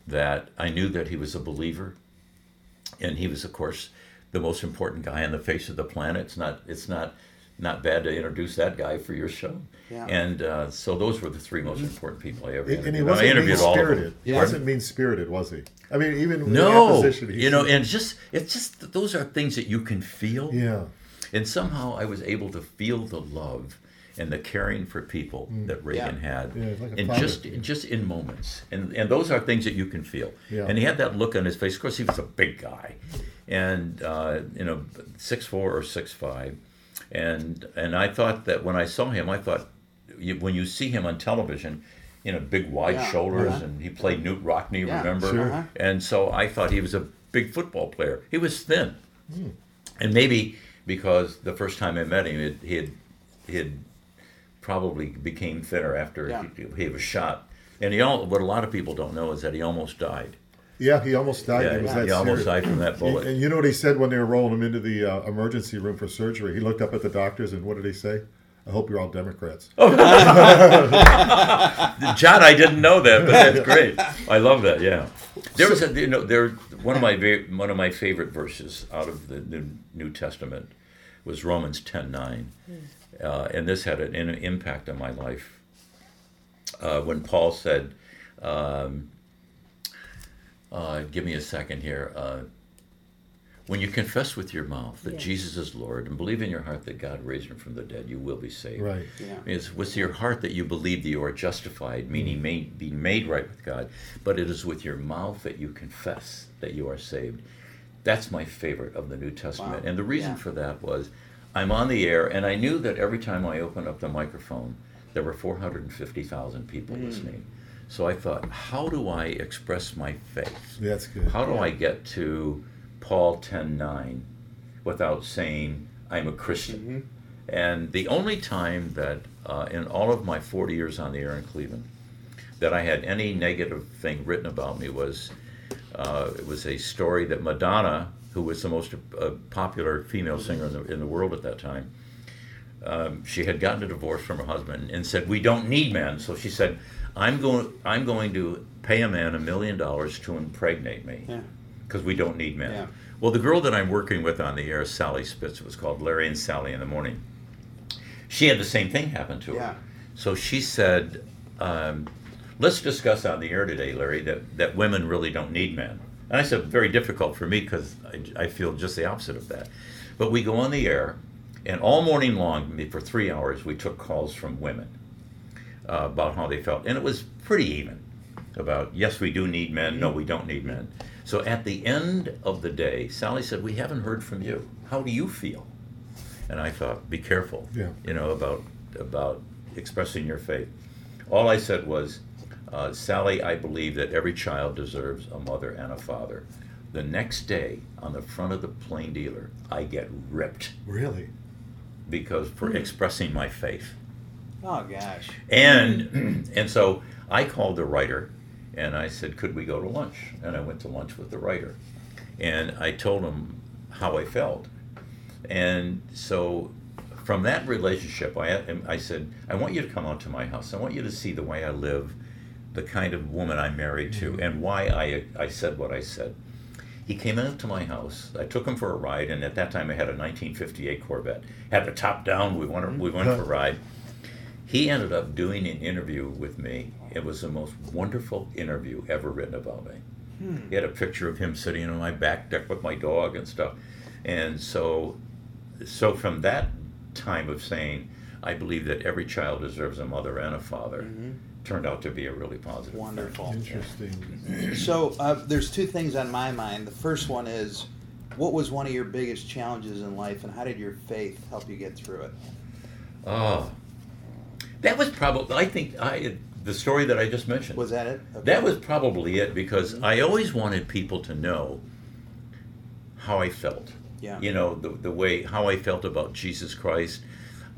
S4: that I knew that he was a believer. And he was, of course, the most important guy on the face of the planet. It's not, it's not, not bad to introduce that guy for your show.
S3: Yeah.
S4: And uh, so those were the three most important people I ever
S1: And and he
S4: interviewed. I
S1: wasn't mean
S4: interviewed all of them.
S1: spirited. He
S3: Yeah.
S1: wasn't mean spirited, was he? I mean, even in the
S4: No,
S1: opposition, he
S4: you know, and just it's just those are things that you can feel,
S1: yeah,
S4: and somehow I was able to feel the love and the caring for people that Reagan had,
S1: Mm. Yeah, like
S4: and
S1: father.
S4: just just in moments, and and those are things that you can feel.
S1: Yeah.
S4: And he had that look on his face. Of course, he was a big guy, and uh, you know, six four or six five, and and I thought that when I saw him, I thought you, when you see him on television. You know, big wide
S3: Yeah,
S4: shoulders,
S3: uh-huh.
S4: and he played Knute Rockne.
S3: Yeah,
S4: remember?
S1: sure.
S3: Uh-huh.
S4: And so I thought he was a big football player. He was thin,
S1: Hmm.
S4: and maybe because the first time I met him, it, he had he had probably became thinner after
S3: Yeah.
S4: he, he was shot. And he all, what a lot of people don't know is that he almost died.
S1: yeah, he almost died.
S4: Yeah,
S1: he was
S4: he
S1: that
S4: almost died from that bullet.
S1: and you know what he said when they were rolling him into the uh, emergency room for surgery? He looked up at the doctors and what did he say? I hope you're all Democrats.
S4: Oh. John, I didn't know that, but that's great. I love that. Yeah, there was a you know there one of my one of my favorite verses out of the New, New Testament was Romans ten nine, uh, and this had an, an impact on my life. Uh, when Paul said, um, uh, "Give me a second here." Uh, when you confess with your mouth that
S2: Yes.
S4: Jesus is Lord and believe in your heart that God raised him from the dead, you will be saved.
S1: Right.
S3: Yeah.
S4: It's with your heart that you believe that you are justified, meaning made, being made right with God, but it is with your mouth that you confess that you are saved. That's my favorite of the New Testament.
S3: Wow.
S4: And the reason
S3: Yeah.
S4: for that was I'm on the air, and I knew that every time I opened up the microphone, there were 450,000 people
S3: Hmm.
S4: listening. So I thought, how do I express my faith?
S1: That's good.
S4: How do
S3: Yeah.
S4: I get to Paul 10:9 without saying I'm a Christian? And the only time that uh, in all of my 40 years on the air in Cleveland that I had any negative thing written about me was uh, it was a story that Madonna, who was the most uh, popular female singer in the, in the world at that time, um, she had gotten a divorce from her husband and said, "We don't need men." So she said, "I'm going. I'm going to pay a man a million dollars to impregnate me."
S3: Yeah.
S4: because we don't need men.
S3: Yeah.
S4: Well, the girl that I'm working with on the air, Sally Spitz, it was called Larry and Sally in the Morning. She had the same thing happen to her.
S3: Yeah.
S4: So she said, um, "Let's discuss on the air today, Larry, that, that women really don't need men." And I said, "Very difficult for me because I, I feel just the opposite of that." But we go on the air, and all morning long, for three hours, we took calls from women uh, about how they felt, and it was pretty even. About yes, we do need men. No, we don't need men. So at the end of the day, Sally said, "We haven't heard from you. How do you feel?" And I thought, "Be careful,
S1: Yeah.
S4: you know, about about expressing your faith." All I said was, uh, "Sally, I believe that every child deserves a mother and a father." The next day, on the front of the plain dealer, I get ripped
S1: Really?
S4: because for expressing my faith.
S3: Oh gosh.
S4: And and so I called the writer and I said, Could we go to lunch? And I went to lunch with the writer. And I told him how I felt. And so from that relationship, I, I said, I want you to come out to my house. I want you to see the way I live, the kind of woman I'm married to, mm-hmm. and why I, I said what I said. He came out to my house. I took him for a ride, and at that time I had a 1958 Corvette. Had the top down. We went, we went for a ride. He ended up doing an interview with me. It was the most wonderful interview ever written about me. Hmm. He had a picture of him sitting on my back deck with my dog and stuff. And so, so from that time of saying, I believe that every child deserves a mother and a father, mm-hmm. Turned out to be a really positive. thing.
S3: Wonderful.
S1: Interesting.
S3: So uh, there's two things on my mind. The first one is, what was one of your biggest challenges in life, and how did your faith help you get through it?
S4: Oh, that was probably. I think I the story that I just mentioned.
S3: Was that it? Okay.
S4: That was probably it because I always wanted people to know how I felt.
S3: Yeah.
S4: You know, the, the way, how I felt about Jesus Christ,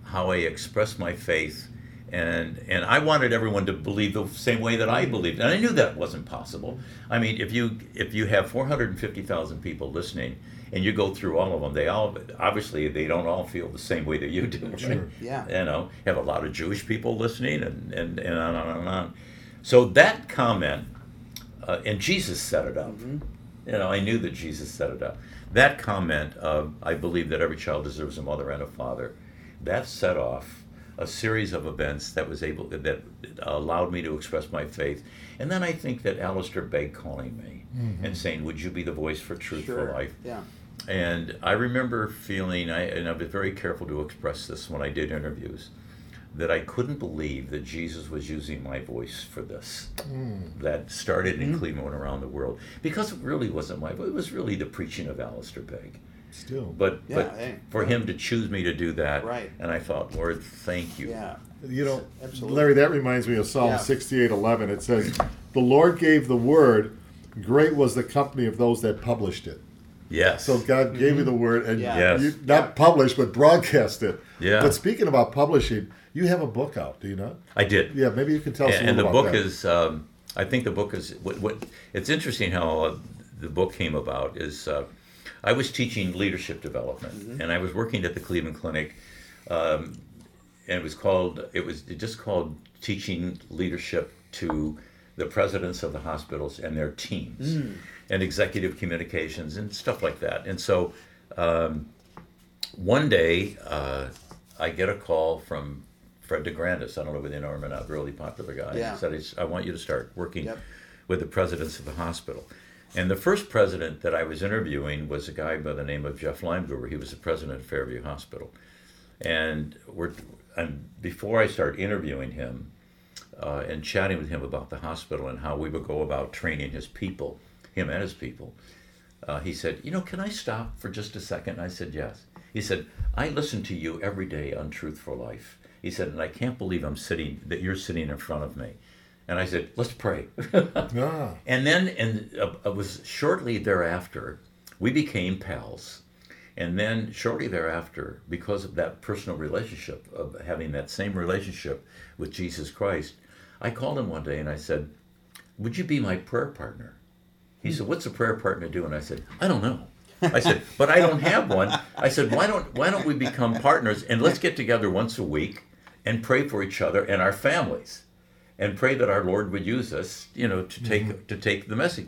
S4: how I expressed my faith. And, and I wanted everyone to believe the same way that I believed. And I knew that wasn't possible. I mean, if you, if you have 450,000 people listening and you go through all of them, they all, obviously, they don't all feel the same way that you do. right?
S1: Sure.
S3: Yeah.
S4: you know, have a lot of Jewish people listening, and and and on and on and on. So that comment, uh, and Jesus set it up. You know, I knew that Jesus set it up. That comment of "I believe that every child deserves a mother and a father," that set off a series of events that was able that allowed me to express my faith. And then I think that Alistair Begg calling me mm-hmm. and saying, "Would you be the voice for truth
S3: Sure.
S4: for life?"
S3: Yeah.
S4: And I remember feeling, I, and I was very careful to express this when I did interviews, that I couldn't believe that Jesus was using my voice for this. Mm. That started in mm-hmm. Cleveland around the world. Because it really wasn't my voice, it was really the preaching of Alistair Begg.
S1: Still.
S4: But,
S3: Yeah,
S4: but
S3: hey,
S4: for
S3: right.
S4: him to choose me to do that,
S3: Right.
S4: and I thought, Lord, thank you.
S3: Yeah.
S1: You know,
S3: Absolutely.
S1: Larry, that reminds me of Psalm
S3: Yeah.
S1: 68 11. It says, The Lord gave the word, great was the company of those that published it.
S4: Yes.
S1: So God gave you the word and
S3: Yeah.
S4: Yes.
S1: you not publish, but broadcast it.
S4: Yeah.
S1: But speaking about publishing, you have a book out, do you not?
S4: I did.
S1: Yeah, maybe you can tell us
S4: and,
S1: a
S4: and the
S1: little
S4: book
S1: about that.
S4: is um, i think the book is what, what it's interesting how uh, the book came about is uh, i was teaching leadership development
S1: Mm-hmm.
S4: and i was working at the cleveland clinic um, and it was called it was just called teaching leadership to the presidents of the hospitals and their teams
S1: Mm.
S4: and executive communications and stuff like that and so um, one day uh, I get a call from Fred DeGrandis. I don't know whether you know him or not. Really popular guy.
S3: Yeah.
S4: He said, "He's- "I want you to start working
S3: Yep.
S4: with the presidents of the hospital." And the first president that I was interviewing was a guy by the name of Jeff Limegruber. He was the president of Fairview Hospital. And we're and before I start interviewing him uh, and chatting with him about the hospital and how we would go about training his people, him and his people, uh, he said, "You know, can I stop for just a second? I said, "Yes." He said, "I listen to you every day on Truth for Life." He said, "And I can't believe I'm sitting that you're sitting in front of me." And I said, "Let's pray."
S1: Ah,
S4: And then, and uh, it was shortly thereafter, we became pals. And then, shortly thereafter, because of that personal relationship, of having that same relationship with Jesus Christ, I called him one day and I said, Would you be my prayer partner? He said, What's a prayer partner do? And I said, I don't know. I said, but I don't have one. I said, why don't why don't we become partners and let's get together once a week and pray for each other and our families and pray that our Lord would use us, you know, to take mm-hmm. to take the message.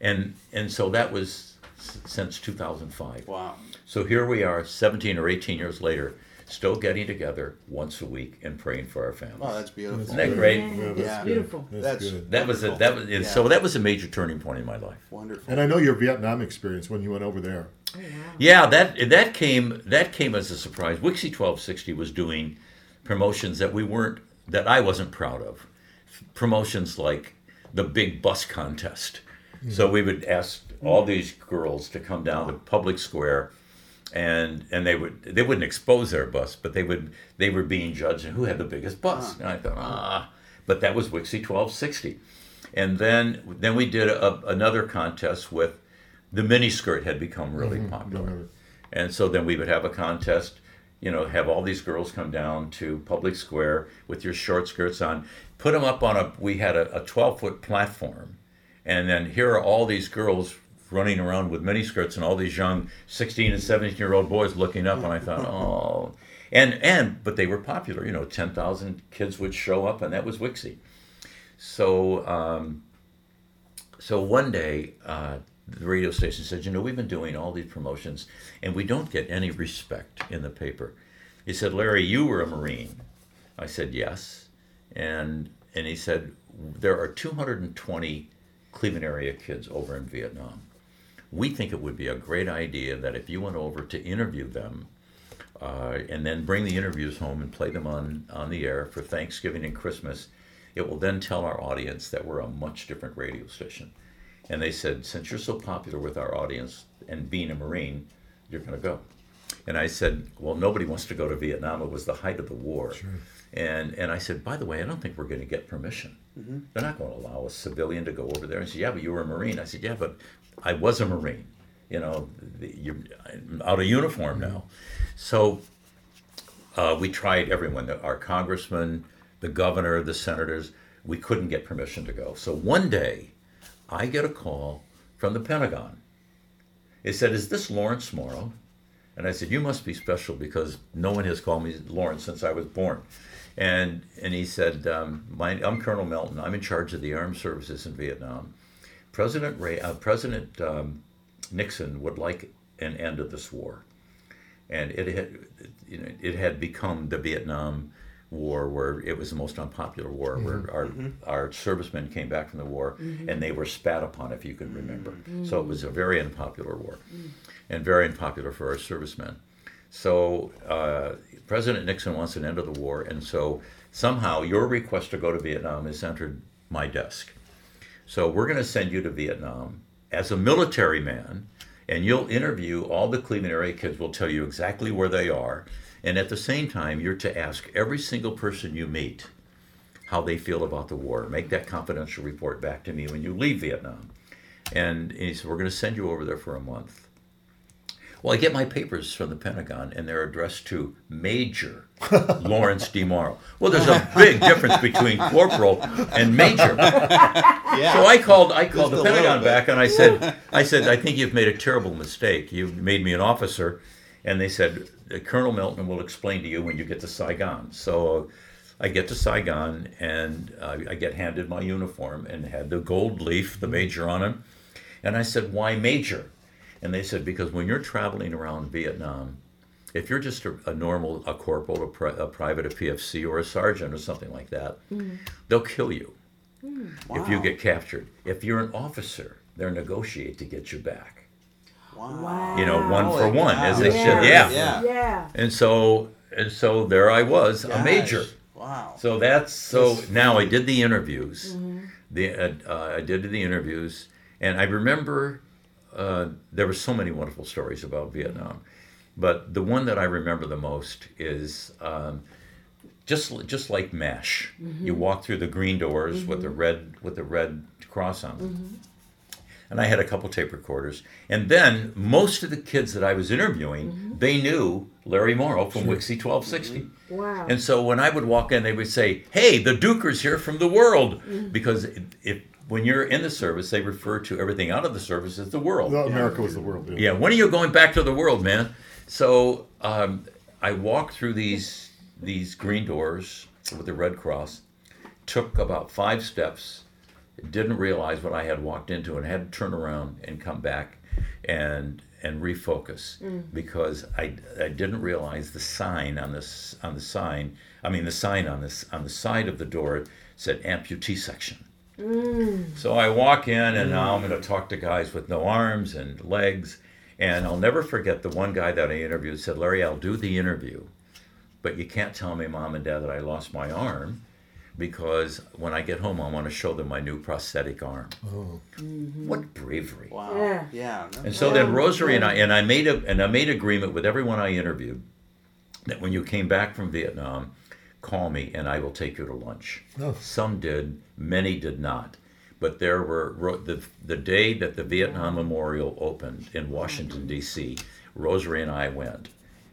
S4: And and so that was s- since 2005.
S3: Wow.
S4: So here we are 17 or 18 years later, still getting together once a week and praying for our families.
S3: Oh, that's beautiful.
S4: Isn't that great?
S1: yeah, that's
S3: Yeah.
S2: Beautiful.
S1: That's,
S3: That's-
S1: good.
S4: That was a, that was and
S3: Yeah.
S4: so that was a major turning point in my life.
S3: Wonderful.
S1: And I know your Vietnam experience when you went over there.
S2: Oh, wow.
S4: Yeah, that that came that came as a surprise. WIXY 1260 was doing promotions that we weren't that I wasn't proud of. Promotions like the big bus contest. So we would ask all these girls to come down to public square and and they would they wouldn't expose their bus, but they would they were being judged who had the biggest bus. And I thought, ah, but that was WIXY 1260. And then then we did a, another contest with the mini skirt had become really popular.
S1: remember.
S4: And so then we would have a contest, you know, have all these girls come down to public square with your short skirts on, put them up on a, we had a, a 12 foot platform. And then here are all these girls running around with mini skirts and all these young 16 and 17 year old boys looking up. And I thought, oh, and, and, but they were popular, you know, 10,000 kids would show up and that was WIXY. So, um, so one day, uh, the radio station said, "You know, we've been doing all these promotions, and we don't get any respect in the paper." He said, "Larry, you were a Marine." I said, "Yes," and and he said, "There are 220 Cleveland area kids over in Vietnam. We think it would be a great idea that if you went over to interview them uh, and then bring the interviews home and play them on, on the air for Thanksgiving and Christmas, it will then tell our audience that we're a much different radio station. And they said, since you're so popular with our audience and being a Marine, you're going to go. And I said, well, nobody wants to go to Vietnam. It was the height of the war. And, and I said, by the way, I don't think we're going to get permission. They're not going to allow a civilian to go over there. And said, yeah, but you were a Marine. I said, yeah, but I was a Marine. You know, the, you're I'm out of uniform now. So uh, we tried everyone, our congressman, the governor, the senators. We couldn't get permission to go. So one day, I get a call from the Pentagon. It said, "Is this Lawrence Morrow?" And I said, "You must be special because no one has called me Lawrence since I was born." And and he said, um, My, "I'm Colonel Melton. I'm in charge of the armed services in Vietnam. President Ray, uh, President um, Nixon would like an end of this war." and it had you know it had become the Vietnam War where it was the most unpopular war where mm-hmm. our mm-hmm. our servicemen came back from the war mm-hmm. and they were spat upon if you can remember. So it was a very unpopular war mm. and very unpopular for our servicemen. So uh, President Nixon wants an end of the war and so somehow your request to go to Vietnam has entered my desk. So we're going to send you to Vietnam as a military man, and you'll interview all the Cleveland area kids. will tell you exactly where they are, and at the same time, you're to ask every single person you meet how they feel about the war. Make that confidential report back to me when you leave Vietnam. And he said, we're going to send you over there for a month. Well, I get my papers from the Pentagon, and they're addressed to Major Lawrence D. Morrow. Well, there's a big difference between corporal and major.
S3: Yeah.
S4: So I called I called
S3: Just
S4: the Pentagon back and I said I said I think you've made a terrible mistake. You've made me an officer, and they said uh, Colonel Melton will explain to you when you get to Saigon. So uh, I get to Saigon and uh, I get handed my uniform and had the gold leaf, the major on it, and I said why major, and they said because when you're traveling around Vietnam. If you're just a, a normal, a corporal, a, pri- a private, a PFC, or a sergeant, or something like that, mm. they'll kill you mm. if you get captured. If you're an officer, they'll negotiate to get you back.
S3: Wow.
S2: Wow.
S4: You know, one for
S3: Holy
S4: one,
S3: cow.
S4: as they
S2: Yeah.
S4: should. Yeah.
S3: Yeah.
S2: Yeah.
S4: And so, and so there I was, a major.
S3: Wow.
S4: So that's so. Now I did the interviews. The uh, uh, I did the interviews, and I remember uh, there were so many wonderful stories about Vietnam, but the one that I remember the most is. Um, just, just like Mash, you walk through the green doors with the red with the red cross on them. And I had a couple tape recorders, and then most of the kids that I was interviewing, mm-hmm. they knew Larry Morrow from WIXY 1260. Mm-hmm.
S2: Wow.
S4: And so when I would walk in, they would say, "Hey, the Duker's here from the world," mm-hmm. because if, if when you're in the service, they refer to everything out of the service as the world.
S1: Well, America was the world.
S4: Yeah, when are you going back to the world, man? So um, I walked through these these green doors with the Red Cross. Took about five steps. Didn't realize what I had walked into, and had to turn around and come back and and refocus mm. because I, I didn't realize the sign on this on the sign. I mean the sign on this on the side of the door said amputee section. Mm. So I walk in and now I'm going to talk to guys with no arms and legs. And I'll never forget the one guy that I interviewed said, Larry, I'll do the interview, but you can't tell me, mom and dad, that I lost my arm because when I get home, I want to show them my new prosthetic arm. Oh. Mm-hmm. What bravery.
S3: Wow.
S2: Yeah.
S3: Yeah.
S4: And so then Rosary and I and I made a and I made agreement with everyone I interviewed that when you came back from Vietnam, call me and I will take you to lunch.
S1: Oh.
S4: Some did, many did not. But there were the the day that the Vietnam Memorial opened in Washington mm-hmm. D.C. Rosary and I went,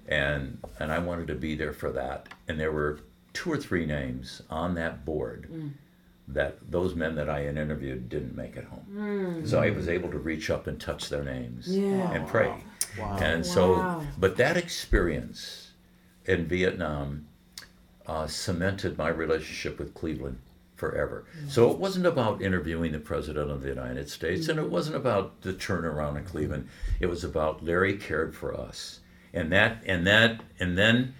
S4: and and I wanted to be there for that. And there were two or three names on that board mm. that those men that I had interviewed didn't make it home. Mm. So I was able to reach up and touch their names
S2: Yeah.
S4: and pray.
S3: Wow.
S4: And so,
S2: Wow.
S4: but that experience in Vietnam uh, cemented my relationship with Cleveland forever. Mm. So it wasn't about interviewing the President of the United States, and it wasn't about the turnaround in Cleveland. It was about Larry cared for us, and that, and that, and then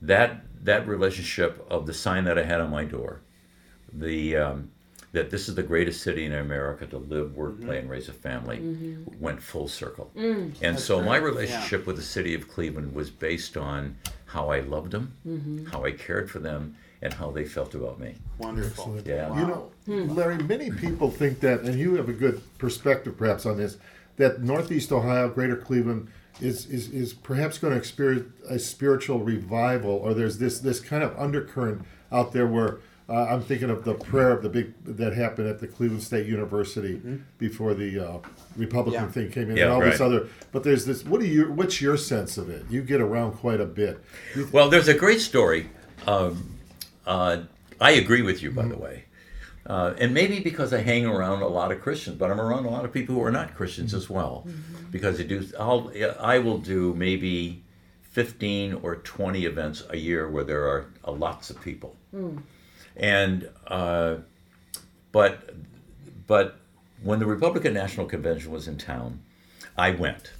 S4: that that relationship of the sign that I had on my door, the um, that this is the greatest city in America to live, work, mm-hmm. play, and raise a family mm-hmm. went full circle. Mm. And so my
S3: great.
S4: relationship with the city of Cleveland was based on how I loved them, mm-hmm. how I cared for them, and how they felt about me.
S3: Wonderful.
S1: Excellent.
S4: Yeah.
S1: You know, hmm. Larry, many people think that, and you have a good perspective perhaps on this, that Northeast Ohio, Greater Cleveland, is, is, is perhaps going to experience a spiritual revival, or there's this, this kind of undercurrent out there where uh, I'm thinking of the prayer of the big that happened at the Cleveland State University before the uh, Republican
S3: Yeah.
S1: thing came in,
S4: Yeah,
S1: and all this other. But there's this. What do you? What's your sense of it? You get around quite a bit. You
S4: Well, there's a great story. Um, uh, I agree with you, by the way. Uh, and maybe because I hang around a lot of Christians, but I'm around a lot of people who are not Christians as well. Because I do, I'll, I will do maybe 15 or 20 events a year where there are uh, lots of people. And, uh, but, but when the Republican National Convention was in town, I went.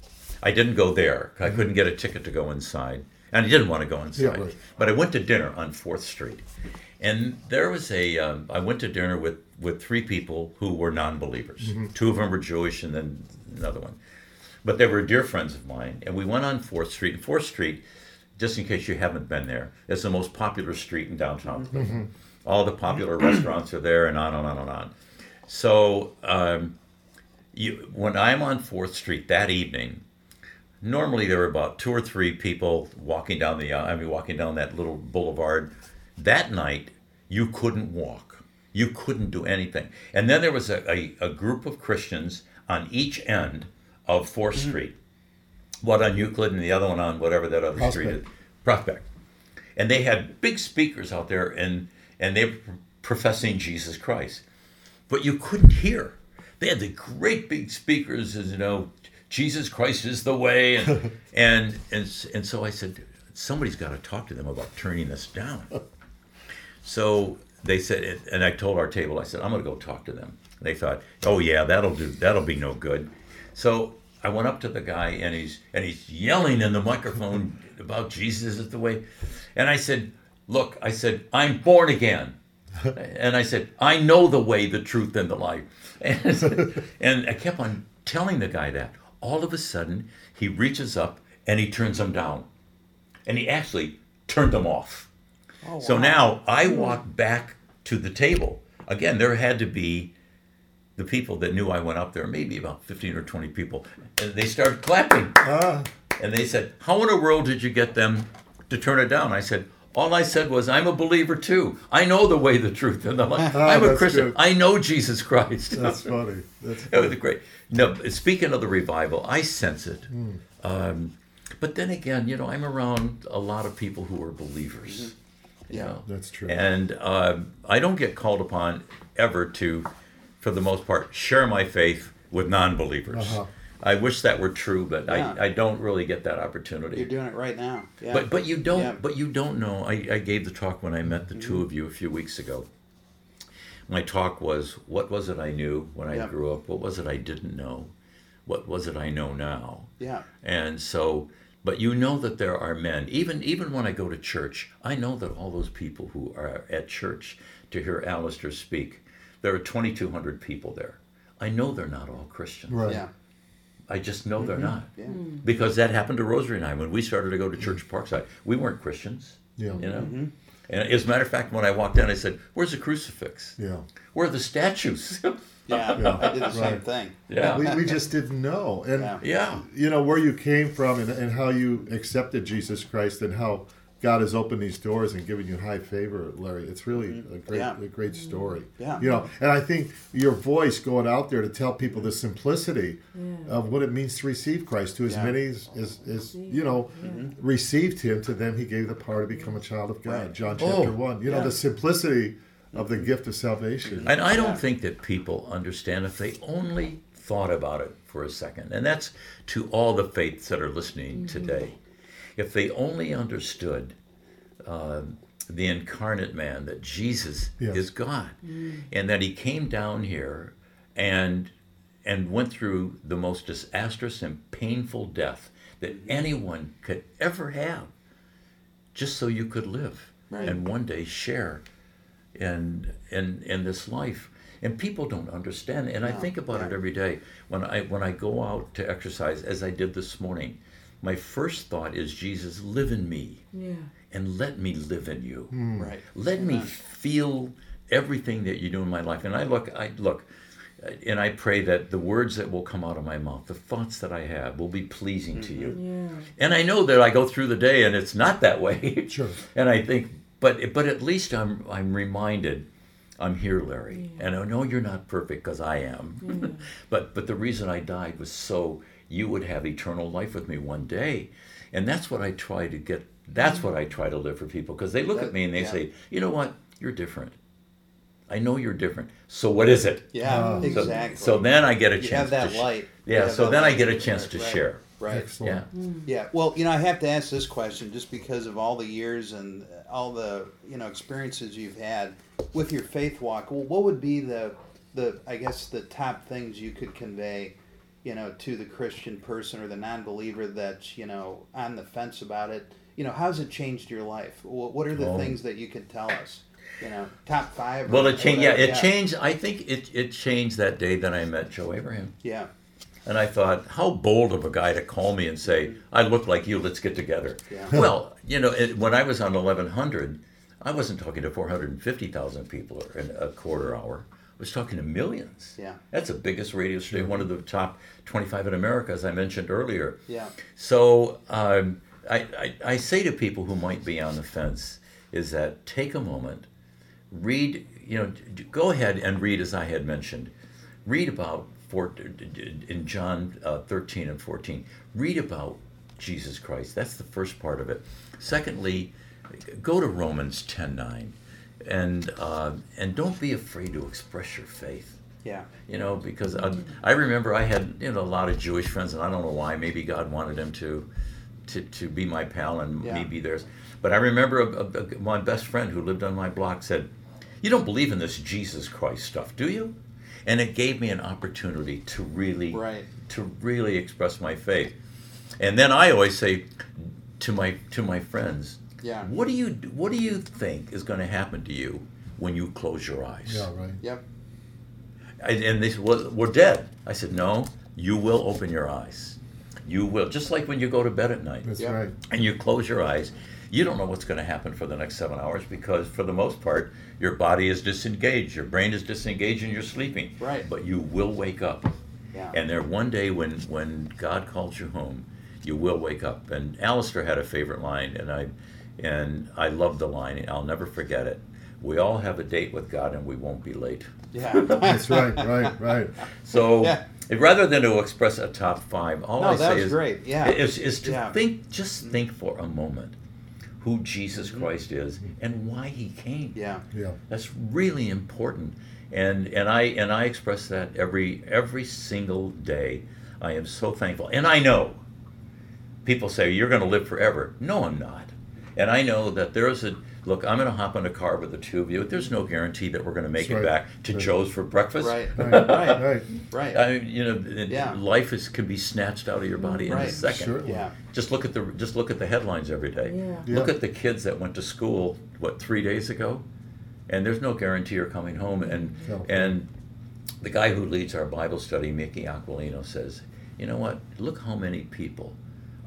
S4: I didn't go there. I couldn't get a ticket to go inside, and I didn't want to go inside.
S1: right.
S4: But I went to dinner on Fourth Street, and there was a. Um, I went to dinner with with three people who were non-believers. Two of them were Jewish, and then another one. But they were dear friends of mine, and we went on Fourth Street. And Fourth Street, just in case you haven't been there, is the most popular street in downtown Cleveland. All the popular restaurants are there, and on and on and on. So. Um, you, when I'm on Fourth Street that evening, normally there are about two or three people walking down the I mean walking down that little boulevard. That night, you couldn't walk. You couldn't do anything. And then there was a, a, a group of Christians on each end of 4th mm-hmm. Street. One on Euclid and the other one on whatever that other street is. Prospect. And they had big speakers out there and and they were professing Jesus Christ. But you couldn't hear. They had the great big speakers, as you know, Jesus Christ is the way, and and and, and so I said, somebody's got to talk to them about turning this down. So they said, and I told our table, I said, I'm going to go talk to them. They thought, oh yeah, that'll do. That'll be no good. So I went up to the guy, and he's and he's yelling in the microphone about Jesus is the way, and I said, look, I said, I'm born again. And I said, I know the way, the truth, and the life. And, and I kept on telling the guy that. All of a sudden, he reaches up and he turns them down. And he actually turned them off. So now I walk back to the table. Again, there had to be the people that knew I went up there, maybe about 15 or 20 people. And they started clapping.
S1: Ah,
S4: And they said, How in the world did you get them to turn it down? I said, All I said was, I'm a believer too. I know the way, the truth, and the life. I'm a Christian.
S1: good.
S4: I know Jesus Christ.
S1: that's funny. That's
S4: That was great. No, speaking of the revival, I sense it.
S1: Hmm.
S4: Um, but then again, you know, I'm around a lot of people who are believers. You know,
S1: Mm-hmm. That's true.
S4: And um, I don't get called upon ever to, for the most part, share my faith with non-believers.
S1: Uh-huh.
S4: I wish that were true, but
S3: Yeah.
S4: I, I don't really get that opportunity.
S3: You're doing it right now. Yeah.
S4: But but you don't
S3: Yeah.
S4: but you don't know. I, I gave the talk when I met the two of you a few weeks ago. My talk was what was it I knew when I
S3: Yeah.
S4: grew up? What was it I didn't know? What was it I know now?
S3: yeah.
S4: And so but you know that there are men, even even when I go to church, I know that all those people who are at church to hear Alistair speak, there are twenty two hundred people there. I know they're not all Christians.
S1: Right.
S3: Yeah.
S4: I just know they're mm-hmm. not.
S3: Yeah. Mm.
S4: Because that happened to Rosary and I when we started to go to mm-hmm. church Parkside. We weren't Christians.
S1: Yeah.
S4: You know?
S3: Mm-hmm.
S4: And as a matter of fact, when I walked in, I said, Where's the crucifix?
S1: Yeah.
S4: Where are the statues?
S3: Yeah.
S1: Yeah.
S3: I did the same
S1: Right.
S3: thing.
S4: yeah.
S1: we, we just didn't know. And
S3: Yeah.
S4: yeah.
S1: you know where you came from and, and how you accepted Jesus Christ and how God has opened these doors and given you high favor, Larry. It's really mm-hmm. a great,
S3: Yeah.
S1: a great mm-hmm. story.
S3: Yeah.
S1: You know, and I think your voice going out there to tell people the simplicity of what it means to receive Christ. To as
S3: Yeah.
S1: many as, as, as you know mm-hmm. received Him, to them He gave the power to become a child of God.
S3: Right.
S1: John oh. chapter
S4: Oh,
S1: one. You know the simplicity of the gift of salvation.
S4: And I don't think that people understand if they only thought about it for a second. And that's to all the faiths that are listening today. If they only understood um, the incarnate man, that Jesus
S1: Yes.
S4: is God, and that he came down here and and went through the most disastrous and painful death that anyone could ever have, just so you could live
S3: Right.
S4: and one day share in in in this life. and people don't understand. And I think about it every day when I when I go out to exercise, as I did this morning. My first thought is, Jesus, live in me,
S2: Yeah.
S4: and let me live in you.
S3: Right.
S4: Let me feel everything that you do in my life. And I look, I look, uh, and I pray that the words that will come out of my mouth, the thoughts that I have, will be pleasing to you.
S2: Yeah.
S4: And I know that I go through the day and it's not that way.
S1: Sure.
S4: and I think, but but at least I'm I'm reminded, I'm here, Larry, and I know you're not perfect because I am. but but the reason I died was so you would have eternal life with me one day, and that's what I try to get. That's what I try to live for people because they look at me and they
S3: yeah.
S4: say, you know what, you're different. I know you're different. So what is it?
S3: Yeah,
S1: oh.
S4: So-
S3: exactly.
S4: So, then I get a
S3: you
S4: chance
S3: have that
S4: to sh-
S3: light. You
S4: Yeah.
S3: have
S4: So
S3: that
S4: then I get a chance to
S3: Right,
S4: share.
S3: Right.
S1: Excellent.
S4: Yeah.
S3: Yeah, well, you know, I have to ask this question just because of all the years and all the you know experiences you've had with your faith walk. Well, what would be the the I guess the top things you could convey, you know, to the Christian person or the non-believer that's you know on the fence about it? You know, how's it changed your life? What what are the
S4: Oh.
S3: things that you could tell us? You know, top five.
S4: Well, it changed. Yeah, it changed. I think it it changed that day that I met Joe Abraham,
S3: Yeah,
S4: and I thought, how bold of a guy to call me and say, "I look like you. Let's get together."
S3: Yeah.
S4: Well, you know, it, when I was on eleven hundred, I wasn't talking to four hundred and fifty thousand people in a quarter hour. I was talking to millions.
S3: Yeah.
S4: That's the biggest radio station, one of the top twenty-five in America, as I mentioned earlier.
S3: yeah,
S4: So um, I, I, I say to people who might be on the fence is that take a moment, read, you know, go ahead and read as I had mentioned. Read about four, in John uh, 13 and 14. Read about Jesus Christ. That's the first part of it. Secondly, go to Romans 10:9, and uh, and don't be afraid to express your faith
S3: yeah,
S4: you know, because I, I remember I had you know a lot of Jewish friends, and I don't know why. Maybe God wanted them to, to, to be my pal and
S3: Yeah.
S4: me be theirs. But I remember a, a, a- my best friend who lived on my block said, "You don't believe in this Jesus Christ stuff, do you?" And it gave me an opportunity to really,
S3: Right.
S4: to really express my faith. And then I always say to my to my friends,
S3: Yeah.
S4: what do you what do you think is going to happen to you when you close your eyes?"
S1: Yeah, right.
S3: yep,
S4: I, and they said, well, we're dead. I said, no, you will open your eyes. You will. Just like when you go to bed at night
S1: That's
S3: Yeah.
S1: right.
S4: and you close your eyes, you don't know what's going to happen for the next seven hours because, for the most part, your body is disengaged, your brain is disengaged, and you're sleeping.
S3: Right.
S4: But you will wake up.
S3: yeah,
S4: And there, one day when, when God calls you home, you will wake up. And Alistair had a favorite line, and I, and I love the line, and I'll never forget it. We all have a date with God, and we won't be late.
S3: yeah.
S1: That's right. Right. Right.
S4: So
S3: Yeah.
S4: rather than to express a top five, all
S3: No,
S4: I say is,
S3: great. Yeah.
S4: is, is to
S3: Yeah.
S4: think, just mm-hmm. think for a moment who Jesus Christ is and why he came.
S3: Yeah.
S1: Yeah.
S4: That's really important. And and I and I express that every every single day. I am so thankful. And I know people say you're going to live forever. No, I'm not. And I know that there is a look. I'm going to hop in a car with the two of you. There's no guarantee that we're going to make
S1: That's
S4: it
S1: right.
S4: back to
S1: Right.
S4: Joe's for breakfast.
S3: Right.
S1: Right.
S3: Right.
S1: Right.
S3: Right.
S4: I mean, you know,
S3: Yeah.
S4: life is can be snatched out of your body in a second.
S1: Sure.
S3: yeah.
S4: Just look at the just look at the headlines every day.
S2: Yeah.
S4: Look at the kids that went to school what three days ago, and there's no guarantee you're coming home. And
S1: No.
S4: and the guy who leads our Bible study, Mickey Aquilino, says, you know what? Look how many people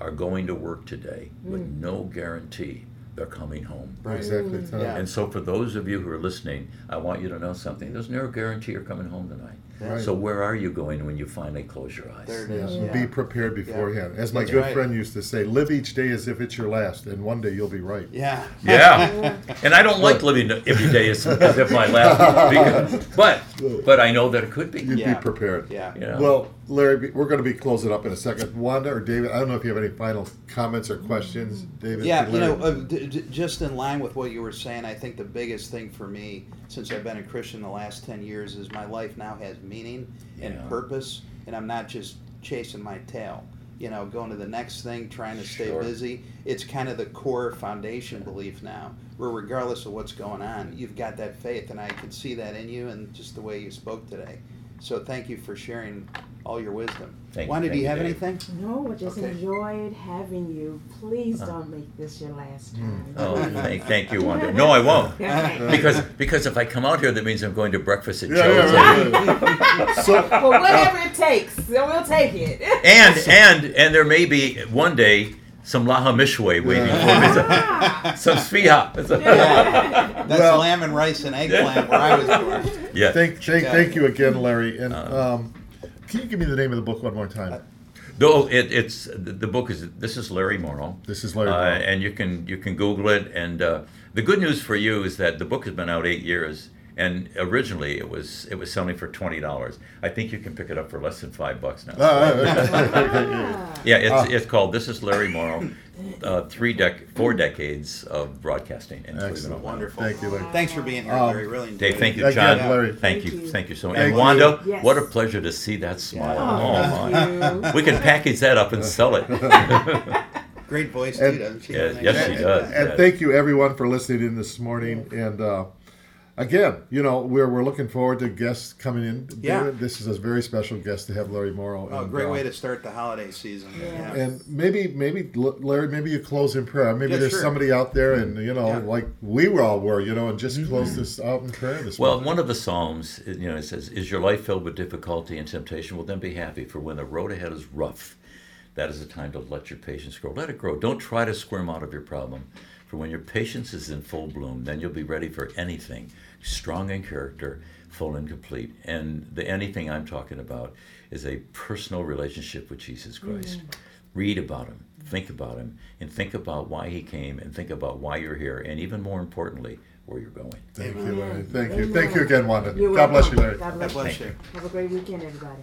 S4: are going to work today with mm. no guarantee they're coming home.
S3: Right.
S1: Exactly. That's right.
S3: Yeah.
S4: And so, for those of you who are listening, I want you to know something. There's no guarantee you're coming home tonight.
S1: Right.
S4: So, where are you going when you finally close your eyes?
S3: There it
S1: Yeah,
S3: Yeah.
S1: Be prepared beforehand. As my
S3: That's
S1: good
S3: right.
S1: friend used to say, live each day as if it's your last, and one day you'll be right.
S3: Yeah.
S4: Yeah, and I don't like living every day as, as if my last. Because, but but I know that it could be.
S1: You'd
S3: Yeah.
S1: be prepared.
S3: Yeah.
S4: You know?
S1: Well, Larry, we're going to be closing up in a second. Wanda or David, I don't know if you have any final comments or questions. David?
S3: Yeah, you know, uh, d- d- just in line with what you were saying, I think the biggest thing for me, since I've been a Christian the last 10 years, is my life now has meaning and purpose, and I'm not just chasing my tail. You know, going to the next thing, trying to stay
S4: Sure.
S3: busy. It's kind of the core foundation belief now, where regardless of what's going on, you've got that faith, and I can see that in you and just the way you spoke today. So thank you for sharing all your wisdom.
S4: Thank-
S3: Wanda, do
S4: thank
S3: you
S4: you,
S3: have
S4: Dave.
S3: anything?
S2: No, I just
S3: Okay.
S2: enjoyed having you. Please uh-huh. don't make this your last mm. time.
S4: Oh, thank, thank you, Wanda. No, I won't. Because because if I come out here, that means I'm going to breakfast at
S1: Yeah,
S4: Joe's.
S1: yeah, right. so
S2: well, whatever it takes, we'll take it.
S4: And and and there may be one day some laha mishwe waiting for me. Some sfiha.
S3: That's
S1: Well-
S3: lamb and rice and eggplant where I was born.
S4: Yeah.
S1: thank thank, thank you again, Larry. And
S4: Uh,
S1: um, can you give me the name of the book one more time?
S4: Though it, it's the, the book is this is Larry Morrow.
S1: This is Larry
S4: Uh, and you can you can Google it. And uh, the good news for you is that the book has been out eight years. And originally it was it was selling for twenty dollars. I think you can pick it up for less than five bucks now.
S1: Uh,
S4: yeah, it's
S1: Ah.
S4: it's called This is Larry Morrow, uh, three dec four decades of broadcasting in Cleveland,
S3: Wonderful.
S1: Thank you, Larry.
S3: Thanks for being here,
S1: Um,
S3: Larry. Really enjoyed
S4: Dave, thank
S3: it.
S4: you,
S1: Again,
S4: John.
S1: Larry.
S4: Thank
S2: Thank
S4: you,
S2: you.
S4: thank you so much.
S1: Thank
S4: And. Wanda,
S2: Yes.
S4: what a pleasure to see that smile. Oh, my. We can package that up and sell it.
S3: Great voice,
S1: And-
S3: too, doesn't she?
S4: Yes, yes, she does.
S1: and
S4: yes.
S1: thank you everyone for listening in this morning. And uh, again, you know, we're we're looking forward to guests coming in.
S3: Yeah.
S1: This is a very special guest to have Larry Morrow.
S3: Oh,
S1: and,
S3: great
S1: uh,
S3: way to start the holiday season.
S2: Yeah.
S1: And maybe, maybe Larry, maybe you close in prayer. Maybe
S3: Yeah,
S1: there's
S3: sure.
S1: somebody out there, and you know,
S3: Yeah. Mm-hmm.
S1: like we were all were, you know, and just close this out in prayer this
S4: Well,
S1: morning.
S4: one of the Psalms, you know, it says, Is your life filled with difficulty and temptation? Well, then be happy, for when the road ahead is rough, that is the time to let your patience grow. Let it grow. Don't try to squirm out of your problem. For when your patience is in full bloom, then you'll be ready for anything, strong in character, full and complete. And the anything I'm talking about is a personal relationship with Jesus Christ. Mm. Read about him, think about him, and think about why he came, and think about why you're here, and even more importantly, where you're going.
S1: Thank you, Larry. Thank you. Thank you again, Wanda.
S2: You're
S1: God bless you. Larry.
S2: God
S3: God
S2: bless
S3: bless
S2: you.
S3: you.
S2: Have a great weekend, everybody.